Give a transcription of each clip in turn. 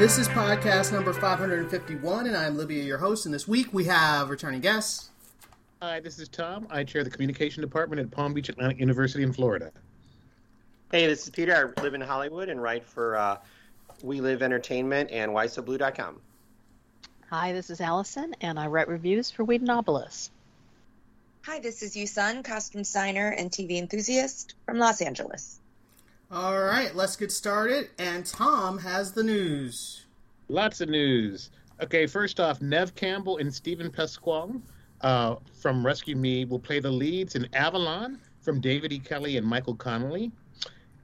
This is podcast number 551, and I'm Libya, your host. And this week we have returning guests. Hi, this is Tom. I chair the communication department at Palm Beach Atlantic University in Florida. Hey, this is Peter. I live in Hollywood and write for uh, We Live Entertainment and WhySoBlue.com. Hi, this is Allison, and I write reviews for Whedonopolis. Hi, this is Yusun, costume designer and TV enthusiast from Los Angeles. All right, let's get started. And Tom has the news. Lots of news. Okay, first off, Neve Campbell and Steven Pasquale uh, from Rescue Me will play the leads in Avalon from David E. Kelley and Michael Connelly.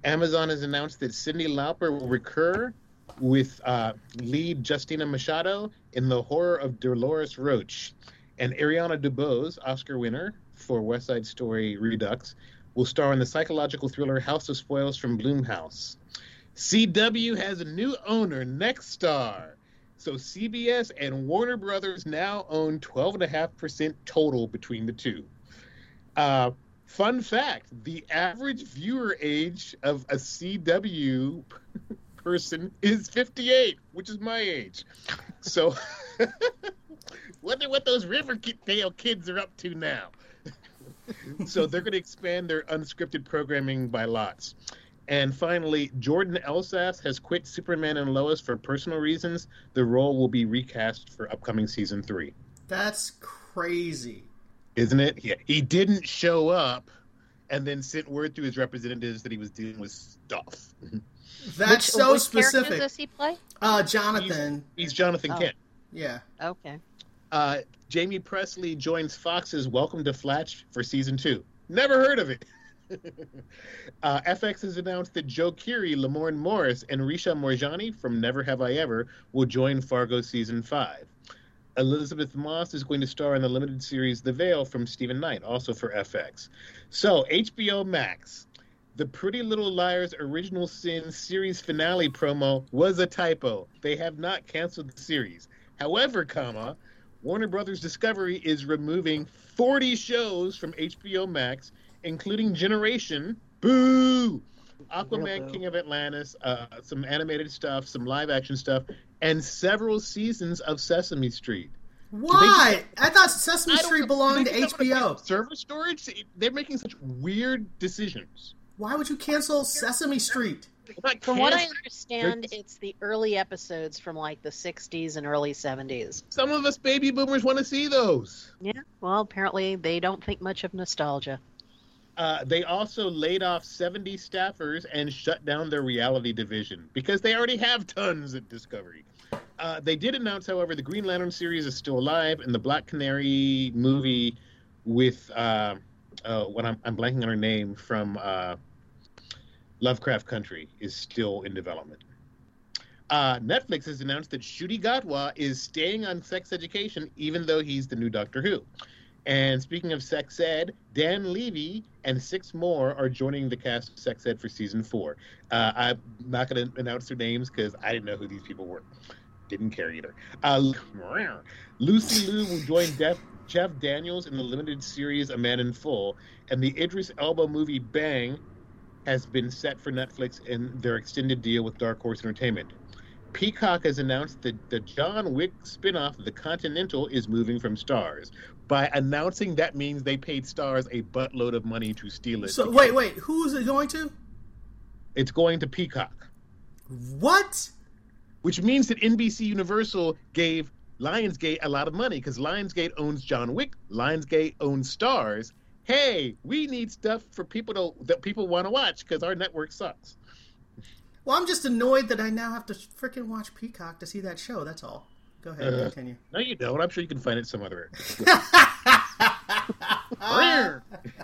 Amazon has announced that Cyndi Lauper will recur with uh, lead Justina Machado in The Horror of Dolores Roach. And Ariana DeBose, Oscar winner for West Side Story Redux, will star in the psychological thriller House of Spoils from Blumhouse. CW has a new owner, Nexstar. So CBS and Warner Brothers now own 12.5% total between the two. Uh, fun fact the average viewer age of a CW person is 58, which is my age. So, wonder what those Riverdale kids are up to now. So, they're going to expand their unscripted programming by lots. And finally, Jordan Elsass has quit Superman and Lois for personal reasons. The role will be recast for upcoming season three. That's crazy. Isn't it? Yeah. He didn't show up and then sent word to his representatives that he was dealing with stuff. That's which, so which character specific. does he play? Uh, Jonathan. He's Jonathan Oh. Kent. Yeah. Okay. Uh, Jaime Pressly joins Fox's Welcome to Flatch for season two. Never heard of it. uh, FX has announced that Joe Keery, Lamorne Morris, and Richa Moorjani from Never Have I Ever will join Fargo season five. Elisabeth Moss is going to star in the limited series The Veil from Steven Knight, also for FX. So, HBO Max. The Pretty Little Liars Original Sin series finale promo was a typo. They have not canceled the series. However, comma, Warner Brothers Discovery is removing 40 shows from HBO Max, including Generation, Boo, Aquaman. King of Atlantis, uh, some animated stuff, some live action stuff, and several seasons of Sesame Street. Why? I thought Sesame I Street belonged to They just don't wanna HBO. Server storage? They're making such weird decisions. Why would you cancel Sesame Street? Not From what I cancel- understand, There's- it's the early episodes from like the 60s and early 70s. Some of us baby boomers want to see those. Yeah. Well, apparently they don't think much of nostalgia. Uh, they also laid off 70 staffers and shut down their reality division because they already have tons at Discovery. Uh, they did announce, however, the Green Lantern series is still alive, and the Black Canary movie with uh, uh, what I'm, I'm blanking on her name from uh, Lovecraft Country is still in development. Uh, Netflix has announced that Ncuti Gatwa is staying on Sex Education, even though he's the new Doctor Who. And speaking of sex ed, Dan Levy and six more are joining the cast of Sex Ed for season four. Uh, I'm not going to announce their names because I didn't know who these people were. Didn't care either. Uh, Lucy Liu will join Def, Jeff Daniels in the limited series A Man in Full, and the Idris Elba movie Bang has been set for Netflix in their extended deal with Dark Horse Entertainment. Peacock has announced that the John Wick spin-off The Continental is moving from Starz. By announcing that means they paid Starz a buttload of money to steal it. So wait, wait, who is it going to? It's going to Peacock, What? which means that NBC Universal gave Lionsgate a lot of money because Lionsgate owns John Wick, Lionsgate owns Starz. Hey, we need stuff for people to, that people want to watch because our network sucks. Well, I'm just annoyed that I now have to freaking watch Peacock to see that show. That's all. Go ahead, Uh. continue. No, you don't. I'm sure you can find it some other.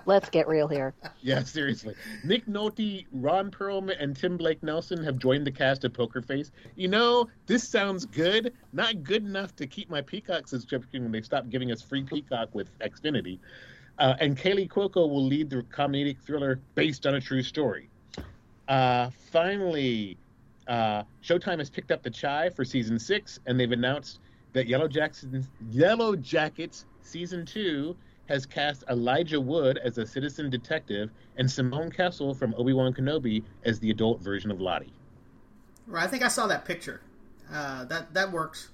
Let's get real here. Yeah, seriously. Nick Nolte, Ron Perlman, and Tim Blake Nelson have joined the cast of Poker Face. You know, this sounds good. Not good enough to keep my Peacock subscription when they stop giving us free Peacock with Xfinity. Uh, and Kaley Cuoco will lead the comedic thriller based on a true story. Uh, finally, uh, Showtime has picked up the Chi for season six, and they've announced that Yellow Yellow Jackets season two has cast Elijah Wood as a citizen detective and Simone Kessell from Obi Wan Kenobi as the adult version of Lottie. Right, I think I saw that picture. Uh, that that works.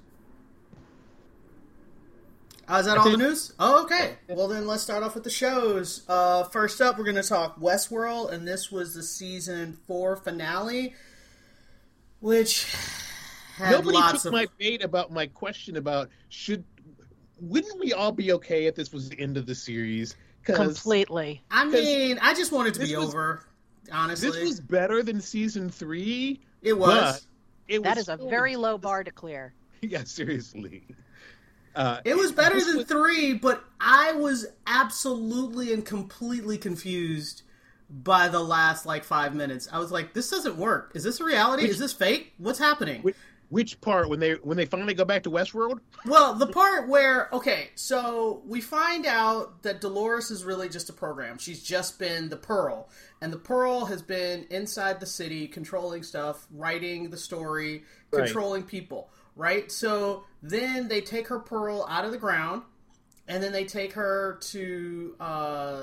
Uh, is that I all the news? Oh, okay. Well, then let's start off with the shows. Uh, first up, we're going to talk Westworld, and this was the season four finale, which had Nobody lots took of. my bait about my question about should wouldn't we all be okay if this was the end of the series? Completely. I mean, I just wanted to be was- over. Honestly, This was better than season three. it was. but it That was is a still- very low bar to clear. Yeah, seriously. Uh, It was better than was- three, but I was absolutely and completely confused by the last like five minutes. I was like, "This doesn't work. Is this a reality? Which- Is this fake? What's happening?" Which, which part when they when they finally go back to Westworld? Well, the part where okay, so we find out that Dolores is really just a program. She's just been the Pearl, and the Pearl has been inside the city, controlling stuff, writing the story, Right. controlling people. Right. So then they take her Pearl out of the ground, and then they take her to. uh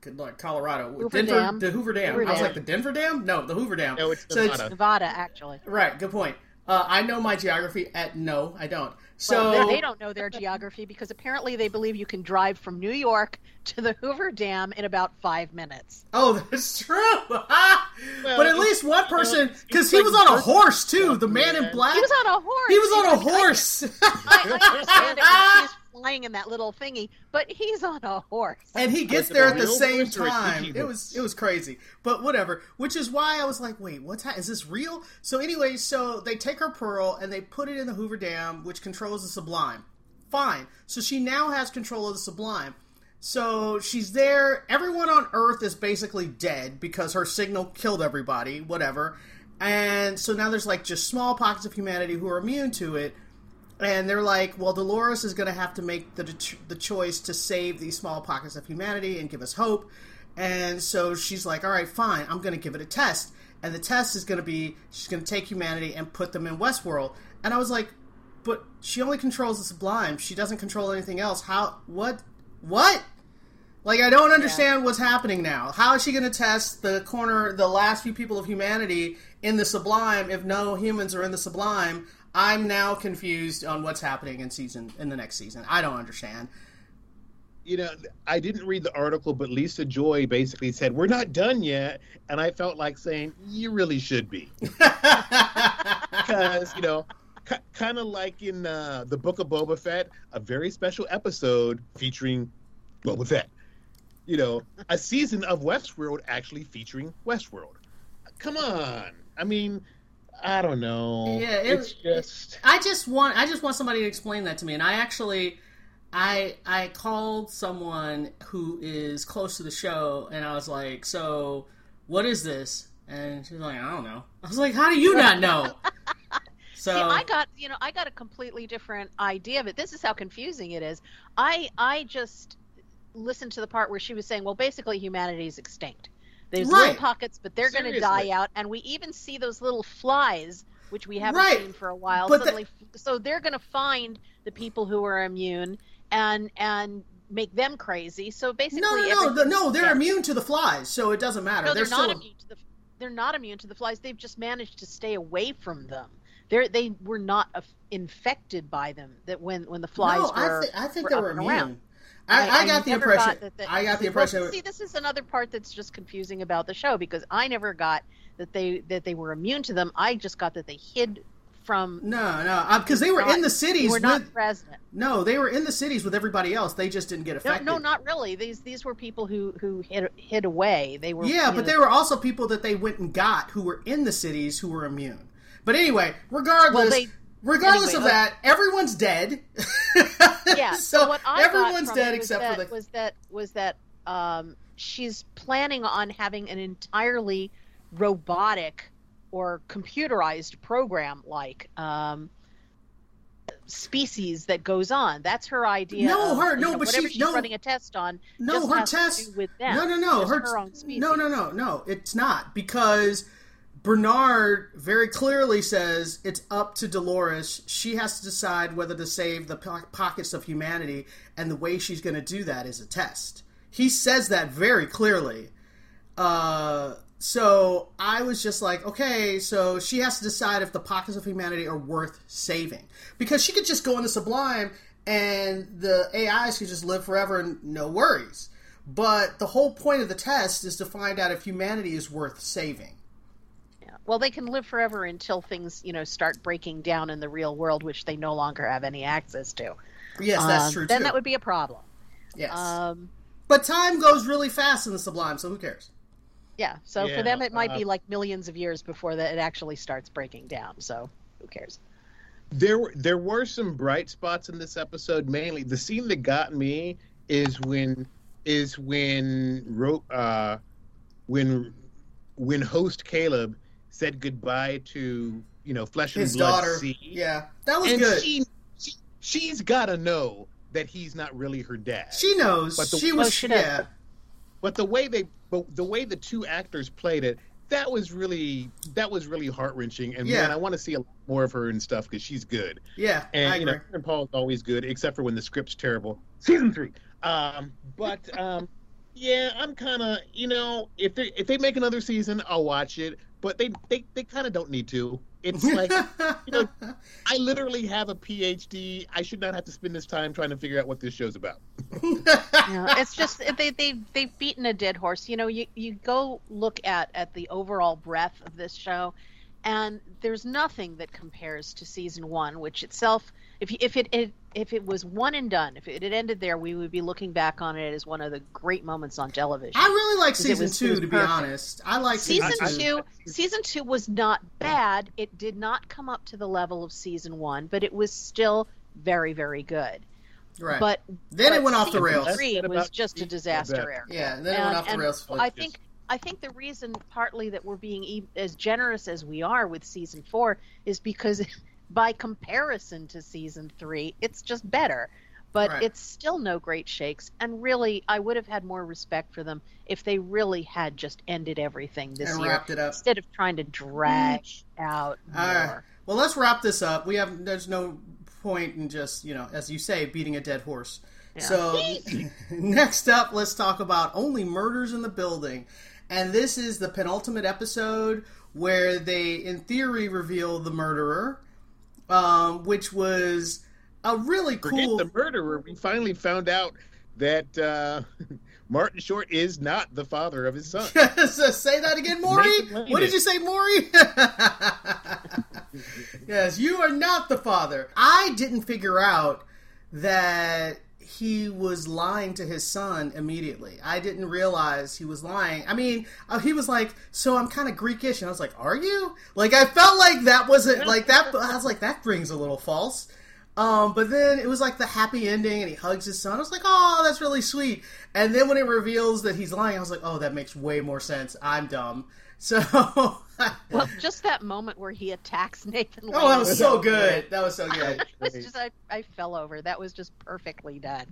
Good luck, Colorado. Hoover Denver, Dam. the Hoover Dam. Hoover I was Dam. like the Denver Dam. No, the Hoover Dam. No, it's So it's- Nevada. Nevada, actually. Right, good point. Uh, I know my geography. At no, I don't. So Well, they, they don't know their geography because apparently they believe you can drive from New York to the Hoover Dam in about five minutes. Oh, that's true. but at least one person, it's because he like was on a horse too. The man in black. He was on a horse. He was on a horse, I, I understand it when he's flying in that little thingy, but he's on a horse. and he gets there at the same horse or a time. It was it was crazy, but whatever. Which is why I was like, wait, what's ha- is this real? So anyway, so they take her pearl and they put it in the Hoover Dam, which controls the Sublime. Fine. So she now has control of the Sublime. So she's there. Everyone on Earth is basically dead because her signal killed everybody, whatever. And so now there's like just small pockets of humanity who are immune to it. And they're like, well, Dolores is going to have to make the, the choice to save these small pockets of humanity and give us hope. And so she's like, all right, fine, I'm going to give it a test. And the test is going to be she's going to take humanity and put them in Westworld. And I was like, but she only controls the sublime. She doesn't control anything else. How? What? What? Like I don't understand what's happening now. How is she going to test the corner, the last few people of humanity in the sublime if no humans are in the sublime? I'm now confused on what's happening in season in the next season. I don't understand. you know, I didn't read the article, but Lisa Joy basically said, We're not done yet. And I felt like saying, You really should be. Because, you know, k- kind of like in uh, the book of Boba Fett, a very special episode featuring Boba Fett. You know, a season of Westworld actually featuring Westworld. Come on. I mean, I don't know. Yeah, it- it's just. I just want I just want somebody to explain that to me. And I actually I I called someone who is close to the show and I was like, "So, what is this?" And she's like, "I don't know." I was like, "How do you not know?" So See, I got you know I got a completely different idea of it. This is how confusing it is. I I just listened to the part where she was saying, well, basically humanity is extinct. There's Right. little pockets, but they're going to die out, and we even see those little flies, which we haven't Right. seen for a while. But the- suddenly, so they're going to find the people who are immune and and make them crazy. So basically, no, no, no, everything- no. They're yeah. immune to the flies, so it doesn't matter. No, they're, still not immune to the. They're not immune to the flies. They've just managed to stay away from them. They're they were not infected by them. That when when the flies no, were. I, th- I think were they were immune. around. I, I, got the impression. got that the- I got the well, impression. see, this is another part that's just confusing about the show because I never got that they that they were immune to them. I just got that they hid from. no, no, uh, because they were in the cities. They were not with, present. no, they were in the cities with everybody else. They just didn't get affected. no, not really. These these were people who who hid hid away. They were Yeah, but know, there were also people that they went and got who were in the cities who were immune. But anyway, regardless, Well, they Regardless Anyway, of uh, that, everyone's dead. yeah. so, what I everyone's dead was except that, for the was that was that um, she's planning on having an entirely robotic or computerized program like um, species that goes on. That's her idea. No, of, her- no, know, but whatever she- she's no. running a test on. No, her test. with them. No, no, no. Her, her own species. No, no, no, no. It's not because Bernard very clearly says it's up to Dolores. She has to decide whether to save the po- pockets of humanity, and the way she's going to do that is a test. He says that very clearly. Uh, so I was just like, okay, so she has to decide if the pockets of humanity are worth saving because she could just go into Sublime and the AIs could just live forever and no worries. But the whole point of the test is to find out if humanity is worth saving. Yeah. Well, they can live forever until things, you know, start breaking down in the real world, which they no longer have any access to. Yes, that's Um, true Then too. that would be a problem. yes, Um, but time goes really fast in the Sublime, so who cares? yeah. So Yeah, for them, it might uh, be like millions of years before that it actually starts breaking down. So who cares? There were there were some bright spots in this episode. Mainly, the scene that got me is when is when uh, when when host Caleb said goodbye to you know flesh and His blood daughter. C. Yeah, that was and good. she, she she's got to know that he's not really her dad. She knows. But the- she was. She does. yeah. but the way they but the way the two actors played it that was really that was really heart wrenching and Yeah. man I want to see a lot more of her and stuff because she's good Yeah, and I you agree. know Aaron Paul is always good except for when the script's terrible season three um but um yeah I'm kind of you know if they if they make another season I'll watch it but they they, they kind of don't need to. It's like you know I literally have a PhD I should not have to spend this time trying to figure out what this show's about. You it's just they they they've beaten a dead horse. You know, you you go look at at the overall breadth of this show, and there's nothing that compares to season one, which itself, if you- if it, it if it was one and done, if it had ended there, we would be looking back on it as one of the great moments on television. I really like season was- two, was to be honest. I like season I- I- two season two was not bad it did not come up to the level of season one but it was still very very good Right. but then it went off the rails. three was just a disaster that- area Yeah, and then it went off the and rails. I think I think the reason partly that we're being e- as generous as we are with season four is because by comparison to season three, it's just better. But Right. it's still no great shakes, and really, I would have had more respect for them if they really had just ended everything this And year wrapped it up. instead of trying to drag mm. out more. All right. Well, let's wrap this up. We have there's no point in just you know, as you say, beating a dead horse. Yeah. So next up, let's talk about only murders in the building, and this is the penultimate episode where they, in theory, reveal the murderer, um, which was a really cool. Forget the murderer. We finally found out that uh, Martin Short is not the father of his son. So say that again, Maury. What did you say, Maury? yes, you are not the father. I didn't figure out that he was lying to his son immediately. I didn't realize he was lying. I mean, uh, he was like, "So I'm kind of Greekish," and I was like, "Are you?" Like, I felt like that wasn't like that. I was like, "That brings a little false." Um, but then it was like the happy ending, and he hugs his son. I was like, "Oh, that's really sweet." And then when it reveals that he's lying, I was like, "Oh, that makes way more sense." I'm dumb. So, oh, Well, just that moment where he attacks Nathan. Lane Oh, that was so was good. That was so good. It's just I, I fell over. That was just perfectly done.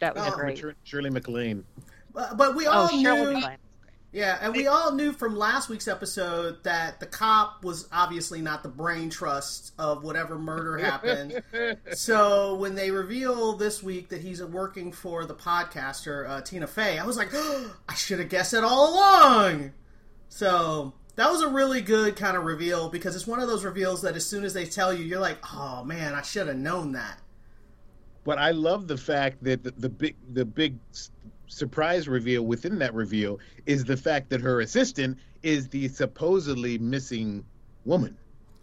That was Oh, great. Shirley MacLaine. But, but we Oh, all Shirley knew. MacLaine. Yeah, and we all knew from last week's episode that the cop was obviously not the brain trust of whatever murder happened. so when they reveal this week that he's working for the podcaster uh, Tina Fey, I was like, I should have guessed it all along. So that was a really good kind of reveal because it's one of those reveals that as soon as they tell you, you're like, oh man, I should have known that. But I love the fact that the, the big the big surprise reveal within that reveal is the fact that her assistant is the supposedly missing woman.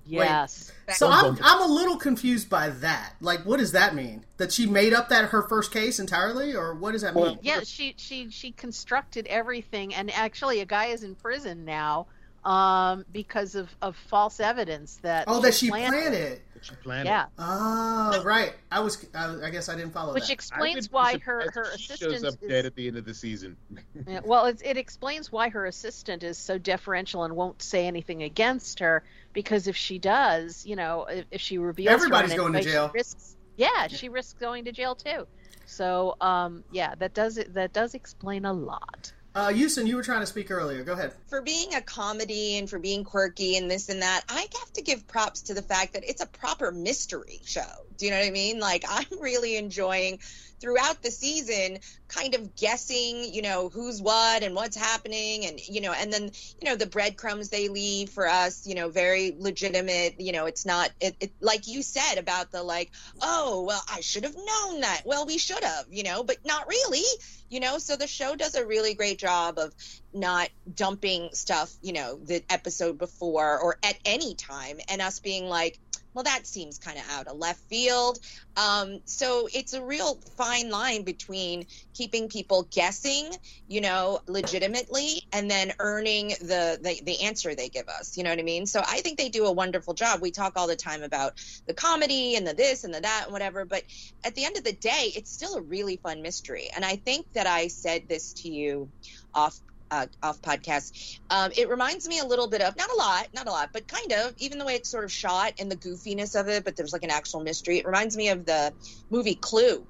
Yes. So I'm I'm a little confused by that. Like, what does that mean? That she made up that her first case entirely, or what does that mean? Yeah, she she she constructed everything, and actually, a guy is in prison now um, because of, of false evidence that Oh, that she planted. That she planned. It. Yeah, Oh, right. I was. I, I guess I didn't follow which that. explains why her her assistant shows up is, dead at the end of the season. Yeah, well, it, it explains why her assistant is so deferential and won't say anything against her. Because if she does, you know, if, if she reveals Everybody's going to jail. She risks, yeah, she risks going to jail too. So, um, yeah, that does that does explain a lot. Uh, Houston, you were trying to speak earlier. Go ahead. for being a comedy and for being quirky and this and that, I have to give props to the fact that it's a proper mystery show. Do you know what I mean? Like, I'm really enjoying throughout the season kind of guessing, you know, who's what and what's happening. And, you know, and then, you know, the breadcrumbs they leave for us, you know, very legitimate. You know, it's not, it, it like you said about the like, oh, well, I should have known that. Well, we should have, you know, but not really, you know. So the show does a really great job of not dumping stuff, you know, the episode before or at any time, and us being like, well, that seems kind of out of left field. Um, so it's a real fine line between keeping people guessing, you know, legitimately, and then earning the, the the answer they give us. You know what I mean? So I think they do a wonderful job. We talk all the time about the comedy and the this and the that and whatever, but at the end of the day, it's still a really fun mystery. And I think that I said this to you off uh, off podcast. Um, it reminds me a little bit of not a lot, not a lot, but kind of even the way it's sort of shot and the goofiness of it. But there's like an actual mystery. It reminds me of the movie Clue.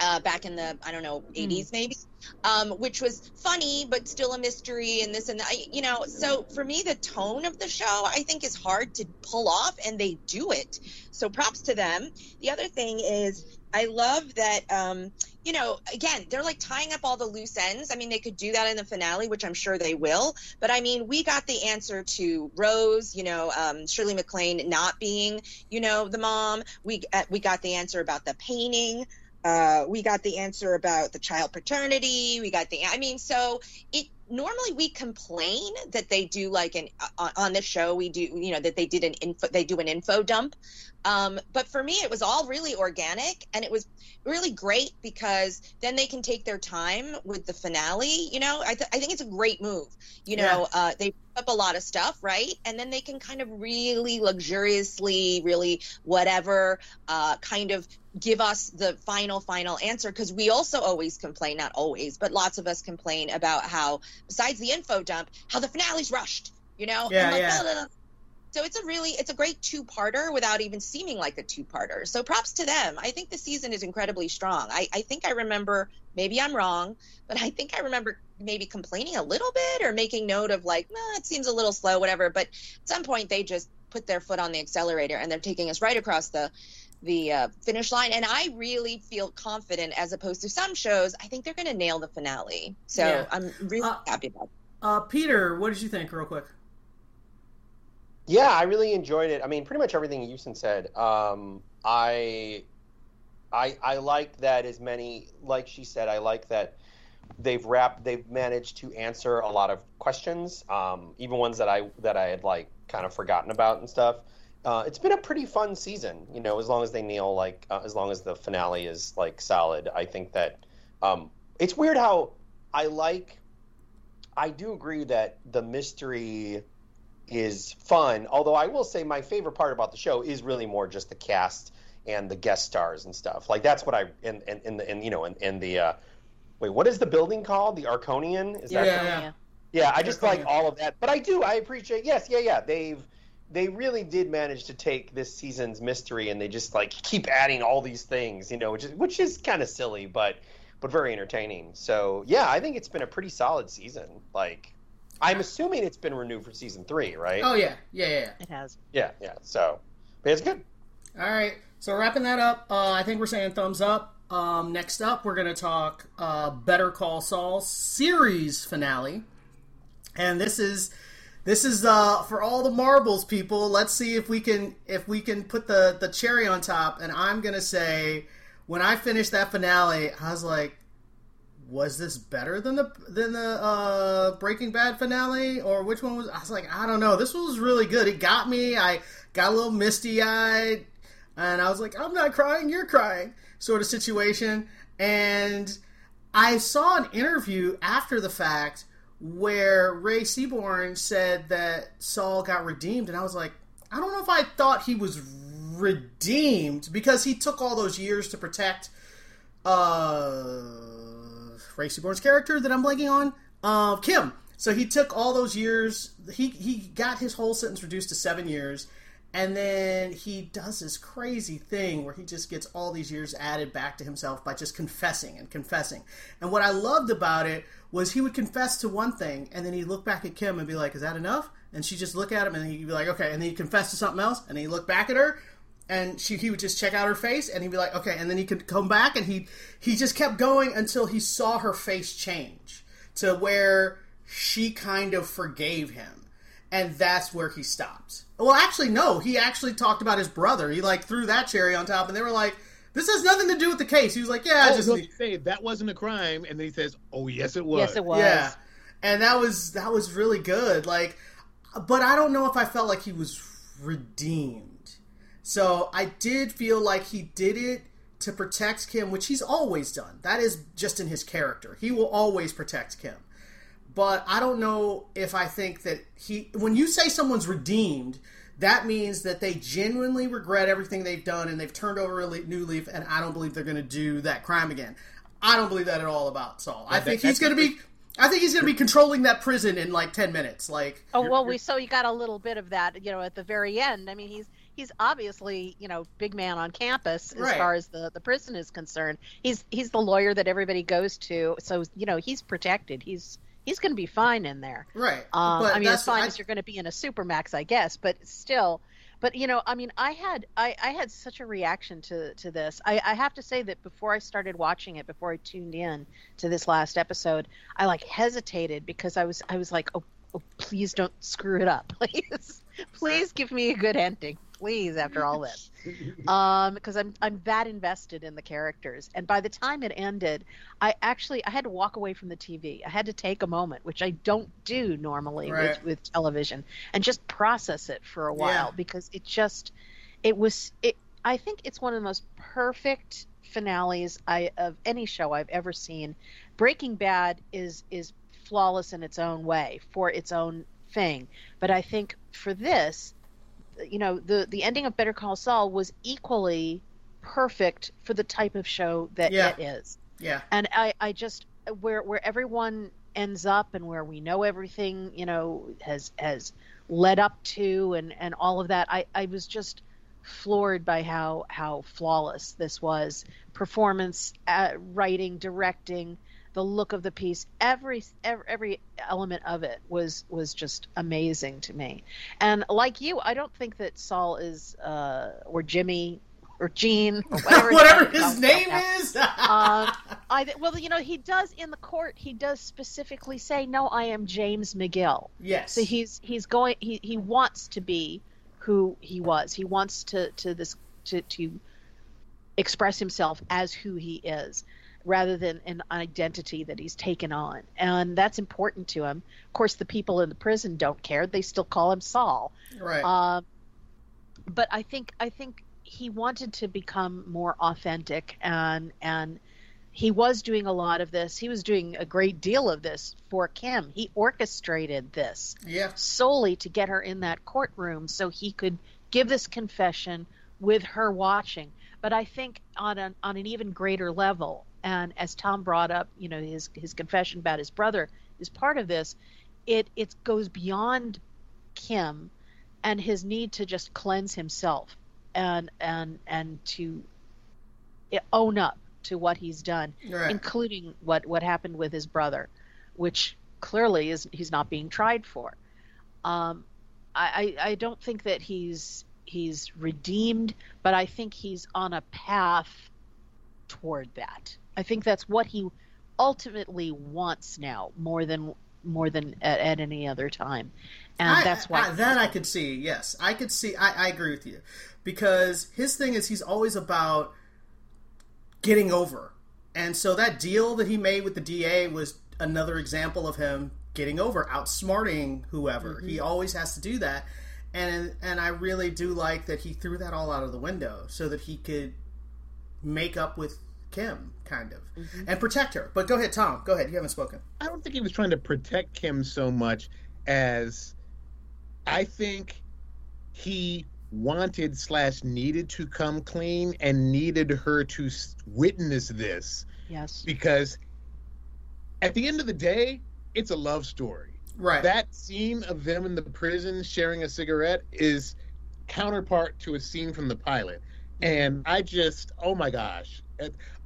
Uh, back in the I don't know 80s maybe, um, which was funny but still a mystery and this and that. You know, so for me the tone of the show I think is hard to pull off and they do it. So props to them. The other thing is I love that um, you know, again, they're like tying up all the loose ends. I mean, they could do that in the finale, which I'm sure they will. But I mean, we got the answer to Rose, you know, um, Shirley MacLaine not being, you know, the mom. We uh, we got the answer about the painting. Uh, we got the answer about the child paternity. We got the, I mean, so it normally we complain that they do like an uh, on the show we do you know that they did an info they do an info dump. Um, but for me it was all really organic and it was really great because then they can take their time with the finale you know? I, th- I think it's a great move you know uh, they put up a lot of stuff right? And then they can kind of really luxuriously really whatever uh, kind of give us the final final answer. Because we also always complain not always but lots of us complain about how besides the info dump how the finale's rushed you know? Yeah, like, yeah. blah, blah, so it's a really it's a great two-parter without even seeming like a two-parter. So props to them. I think the season is incredibly strong. I, I think i remember maybe i'm wrong but i think i remember maybe complaining a little bit or making note of like nah, it seems a little slow whatever but at some point they just put their foot on the accelerator and they're taking us right across the the uh, finish line and i really feel confident as opposed to some shows i think they're going to nail the finale so Yeah. i'm really Uh, happy about it Uh, Peter, what did you think, real quick? Yeah, I really enjoyed it. I mean, pretty much everything Houston said. Um, I, I, I like that as many, like she said, I like that they've wrapped, they've managed to answer a lot of questions, um, even ones that I that I had like kind of forgotten about and stuff. Uh, it's been a pretty fun season, you know. As long as they nail like, uh, as long as the finale is like solid, I think that um, it's weird how I like. I do agree that the mystery is fun. Although I will say my favorite part about the show is really more just the cast and the guest stars and stuff. Like that's what I and and and, and you know and, and the uh, wait, what is the building called? The Arconian? Is that Yeah, Oh, yeah. yeah, I just like all of that. But I do, I appreciate. Yes, yeah, yeah. They've they really did manage to take this season's mystery and they just like keep adding all these things, you know, which is which is kind of silly, but but very entertaining. So yeah, I think it's been a pretty solid season. Like, I'm assuming it's been renewed for season three, right? Oh yeah, yeah, yeah. yeah. It has. Yeah, yeah. So, but it's good. All right. So wrapping that up, uh, I think we're saying thumbs up. Um, next up, we're going to talk uh, Better Call Saul series finale, and this is this is uh, for all the marbles people. Let's see if we can if we can put the the cherry on top. And I'm to say, when I finished that finale, I was like, was this better than the than the uh, Breaking Bad finale, or which one was? I was like, I don't know. This was really good. It got me. I got a little misty eyed, and I was like, I'm not crying, you're crying, sort of situation. And I saw an interview after the fact where Rhea Seehorn said that Saul got redeemed, and I was like, I don't know if I thought he was redeemed because he took all those years to protect uh, Rhea Seehorn's character that I'm blanking on, uh, Kim. So he took all those years. He he got his whole sentence reduced to seven years, and then he does this crazy thing where he just gets all these years added back to himself by just confessing and confessing. And what I loved about it was he would confess to one thing, and then he'd look back at Kim and be like, "Is that enough?" And she'd just look at him, and he'd be like, "Okay," and then he'd confess to something else, and he'd look back at her, and she he would just check out her face and he'd be like okay and then he could come back and he he just kept going until he saw her face change to where she kind of forgave him and that's where he stopped well actually no. He actually talked about his brother. He like threw that cherry on top and they were like this has nothing to do with the case. He was like yeah I Oh, just no, say that wasn't a crime, and then he says, "Oh, yes, it was." Yes, it was. yeah. And that was that was really good. Like but i don't know if i felt like he was redeemed. So i did feel like he did it to protect kim which he's always done. That is just in his character. He will always protect kim but i don't know if i think that he when you say someone's redeemed that means that they genuinely regret everything they've done and they've turned over a new leaf and i don't believe they're going to do that crime again i don't believe that at all about saul i that- think he's going to be I think he's going to be controlling that prison in like ten minutes. Like, Oh well, we so you got a little bit of that, you know, at the very end. I mean, he's he's obviously, you know, big man on campus as Right. far as the the prison is concerned. He's he's the lawyer that everybody goes to, so you know he's protected. He's he's going to be fine in there. right? Um, but I mean, as fine I- as you're going to be in a supermax, I guess, but still. But you know, I mean, I had I, I had such a reaction to to this. I, I have to say that before I started watching it, before I tuned in to this last episode, I like hesitated because I was I was like, oh, oh please don't screw it up, please, please give me a good ending, please. After all this, um, because I'm I'm that invested in the characters, and by the time it ended, I actually I had to walk away from the TV. I had to take a moment, which I don't do normally Right. with, with television, and just process it for a while Yeah. because it just it was it. I think it's one of the most perfect finales I of any show I've ever seen. Breaking Bad is is flawless in its own way for its own thing, but I think for this, you know, the the ending of Better Call Saul was equally perfect for the type of show that Yeah. it is. Yeah, and I, I just where where everyone ends up and where we know everything you know has has led up to and and all of that i i was just floored by how how flawless this was. Performance uh, writing directing the look of the piece every, every every element of it was was just amazing to me and like you i don't think that saul is uh or jimmy or gene or whatever, whatever his name is. Um, I well, you know, he does in the court. He does specifically say, "No, I am James McGill." yes, So he's he's going. He he wants to be who he was. He wants to to this to to express himself as who he is, rather than an identity that he's taken on, and that's important to him. Of course, the people in the prison don't care. They still call him Saul. right. Um, but I think I think he wanted to become more authentic and and he was doing a lot of this. He was doing a great deal of this for Kim. He orchestrated this yeah, solely to get her in that courtroom so he could give this confession with her watching. But I think on an on an even greater level, and as Tom brought up, you know, his his confession about his brother is part of this. It it goes beyond Kim and his need to just cleanse himself and and and to own up to what he's done right. including what what happened with his brother, which clearly is he's not being tried for. Um, I, I I don't think that he's he's redeemed, but I think he's on a path toward that. I think that's what he ultimately wants now more than more than at, at any other time, and I- that's why I- that I could see. Yes, I could see. I, I agree with you because his thing is he's always about getting over, and so that deal that he made with the DA was another example of him getting over, outsmarting whoever. Mm-hmm. He always has to do that, and and I really do like that he threw that all out of the window so that he could make up with Kim, kind of, Mm-hmm. and protect her. But go ahead, Tom. Go ahead. You haven't spoken. I don't think he was trying to protect Kim so much as I think he wanted slash needed to come clean and needed her to witness this Yes. because at the end of the day, it's a love story. Right. That scene of them in the prison sharing a cigarette is counterpart to a scene from the pilot. And I just, oh my gosh,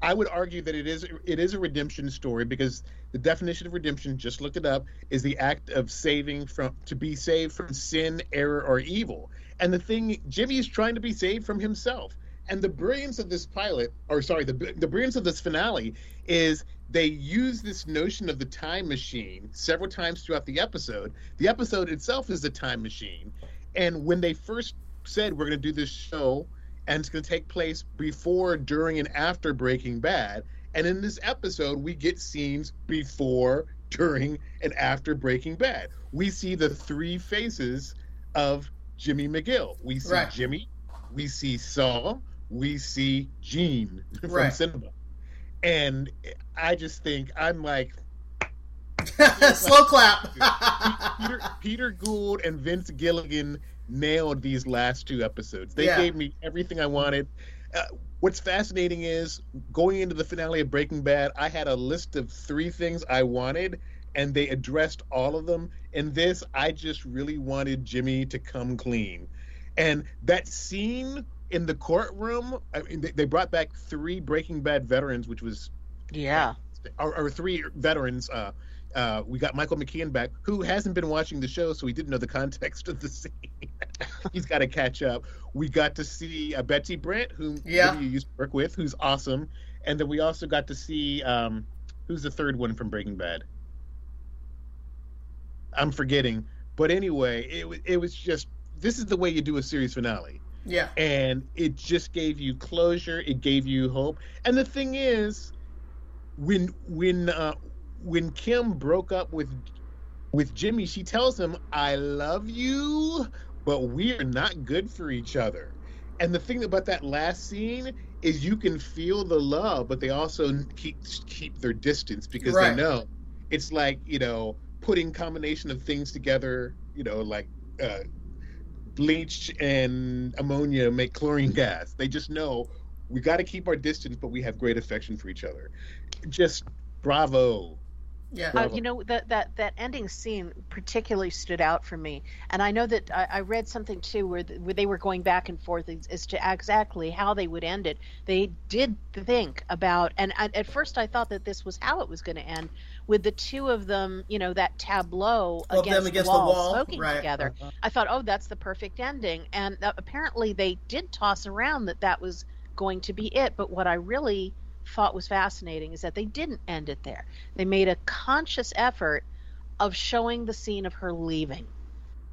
I would argue that it is it is a redemption story because the definition of redemption, just look it up, is the act of saving from to be saved from sin, error, or evil. And the thing, Jimmy is trying to be saved from himself. And the brilliance of this pilot, or sorry, the the brilliance of this finale is they use this notion of the time machine several times throughout the episode. The episode itself is a time machine. And when they first said we're going to do this show and it's going to take place before, during, and after Breaking Bad, and in this episode, we get scenes before, during, and after Breaking Bad. We see the three faces of Jimmy McGill. We see Right. Jimmy, we see Saul, we see Gene from Right. Cinnabon. And I just think I'm like Slow clap. Peter, Peter Gould and Vince Gilligan nailed these last two episodes. They Yeah. gave me everything I wanted. Uh, what's fascinating is going into the finale of Breaking Bad, I had a list of three things I wanted, and they addressed all of them. In this, I just really wanted Jimmy to come clean. And that scene in the courtroom, I mean, they, they brought back three Breaking Bad veterans, which was Yeah. or, or three veterans. Uh, uh, we got Michael McKean back, who hasn't been watching the show, so he didn't know the context of the scene. He's got to catch up. We got to see uh, Betsy Brandt, who Yeah. you used to work with, who's awesome, and then we also got to see um, who's the third one from Breaking Bad. I'm forgetting, but anyway, it it was just this is the way you do a series finale yeah. and it just gave you closure it gave you hope and the thing is when when uh when kim broke up with with jimmy she tells him i love you but we're not good for each other and the thing about that last scene is you can feel the love but they also keep keep their distance because Right. they know it's like you know putting combination of things together you know like uh bleach and ammonia make chlorine gas. They just know we got to keep our distance, but we have great affection for each other. Just bravo. Yeah. Uh, you know that that that ending scene particularly stood out for me, and I know that I, I read something too where, th- where they were going back and forth as, as to exactly how they would end it. They did think about, and I, at first I thought that this was how it was going to end, with the two of them, you know, that tableau Of them against, against the the wall, wall, smoking right. together. I thought, oh, that's the perfect ending, and uh, apparently they did toss around that that was going to be it. But what I really thought was fascinating is that they didn't end it there. They made a conscious effort of showing the scene of her leaving.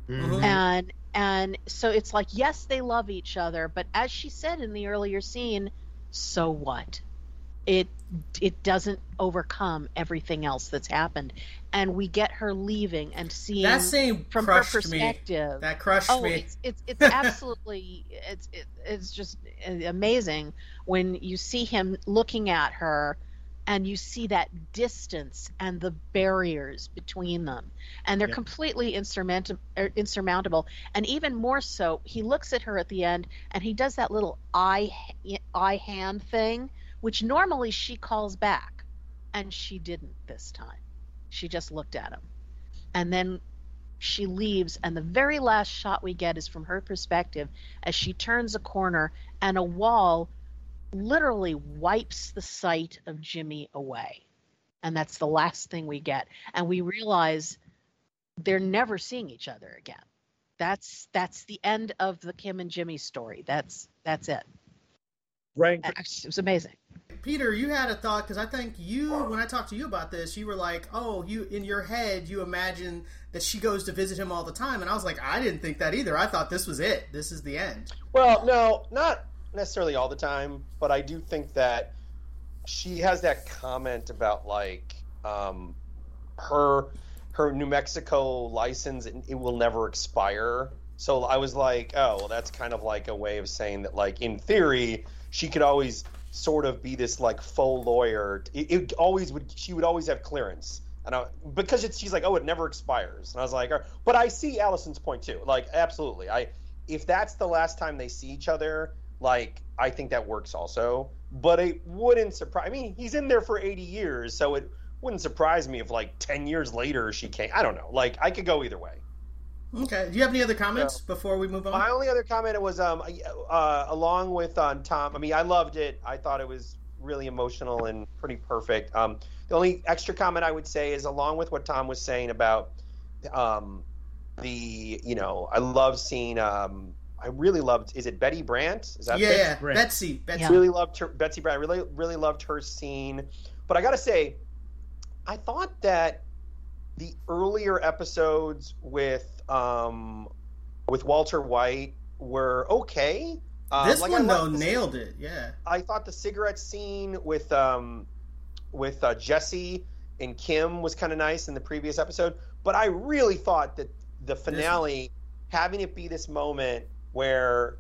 Mhm. And and so it's like yes, they love each other, but as she said in the earlier scene, so what? It it doesn't overcome everything else that's happened. And we get her leaving and seeing That scene from her crushed me. perspective. That crushed Oh, me. it's it's it's absolutely it's it, it's just amazing when you see him looking at her and you see that distance and the barriers between them and they're Yeah. completely insurmountable, er, insurmountable and even more so he looks at her at the end and he does that little eye eye hand thing which normally she calls back and she didn't this time she just looked at him and then she leaves and the very last shot we get is from her perspective as she turns a corner and a wall literally wipes the sight of Jimmy away. And that's the last thing we get. And we realize they're never seeing each other again. That's that's the end of the Kim and Jimmy story. That's that's it. Right. It was amazing. Peter, you had a thought because I think you, when I talked to you about this, you were like, "Oh, you in your head, you imagine that she goes to visit him all the time," and I was like, "I didn't think that either. I thought this was it. This is the end." Well, no, not necessarily all the time, but I do think that she has that comment about like um, her her New Mexico license it, it will never expire. So I was like, oh, well, that's kind of like a way of saying that, like in theory, she could always sort of be this like faux lawyer. It, it always would. She would always have clearance. And I, because it's, she's like, oh, it never expires. And I was like, but I see Allison's point too. Like, absolutely. I if that's the last time they see each other, like I think that works also. But it wouldn't surprise. I mean, he's in there for 80 years, so it wouldn't surprise me if like 10 years later she came. I don't know. Like I could go either way. Okay. Do you have any other comments before we move on? My only other comment was um uh, along with on Tom. I mean, I loved it. I thought it was really emotional and pretty perfect. Um, the only extra comment I would say is along with what Tom was saying about um the you know I love seeing um I really loved is it Betty Brant is that yeah, Betty? yeah. Brant. Betsy. Betsy. Yeah. really loved her Betsy Brandt really really loved her scene but I gotta say I thought that the earlier episodes with um with Walter White were okay um, This like, one though the- nailed it. Yeah. I thought the cigarette scene with um with uh, Jesse and Kim was kind of nice in the previous episode, but I really thought that the finale, having it be this moment where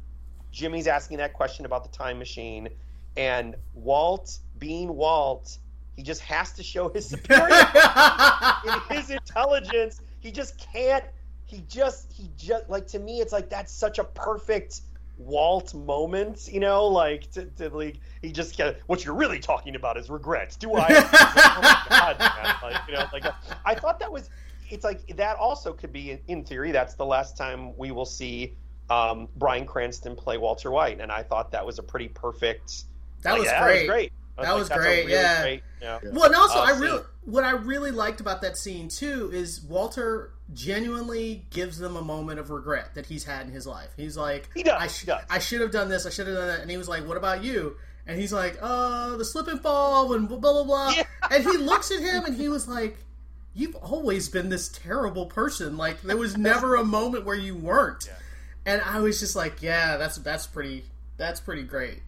Jimmy's asking that question about the time machine, and Walt being Walt, he just has to show his superiority in his intelligence. He just can't. He just he just like to me, it's like that's such a perfect Walt moment, you know, like to, to like he just get what you're really talking about is regrets. Do I? Like, oh my God, man. Like you know, like I thought that was. It's like that also could be in theory. That's the last time we will see um, Bryan Cranston play Walter White, and I thought that was a pretty perfect. That like, was yeah, great. great. I That like, was great, really yeah. great- yeah. Well, and also, Uh, I really what I really liked about that scene too is Walter genuinely gives them a moment of regret that he's had in his life. He's like, He does, I, he does. I should have done this. I should have done that. And he was like, "What about you?" And he's like, "Uh, the slip and fall and blah blah blah." Yeah. And he looks at him and he was like, "You've always been this terrible person. Like there was never a moment where you weren't." And I was just like, "Yeah, that's that's pretty that's pretty great."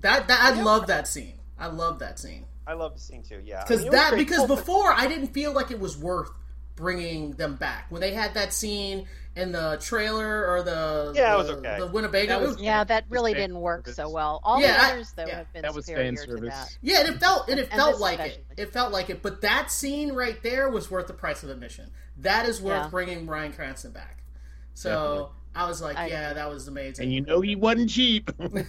That that I love that scene. I love that scene I love the scene too. Yeah, I because mean, that great. because Well, but- before I didn't feel like it was worth bringing them back when they had that scene in the trailer or the Yeah, it the, was okay. the Winnebago. That was- was- Yeah, that really didn't work service. so well. All Yeah, the others, though, yeah. have been That was superior fan to service. that. yeah, and it felt and it And felt this like it. especially. It felt like it. But that scene right there was worth the price of admission. That is worth Yeah. bringing Bryan Cranston back. So Definitely. I was like, I yeah, that was amazing. And you know he wasn't cheap. it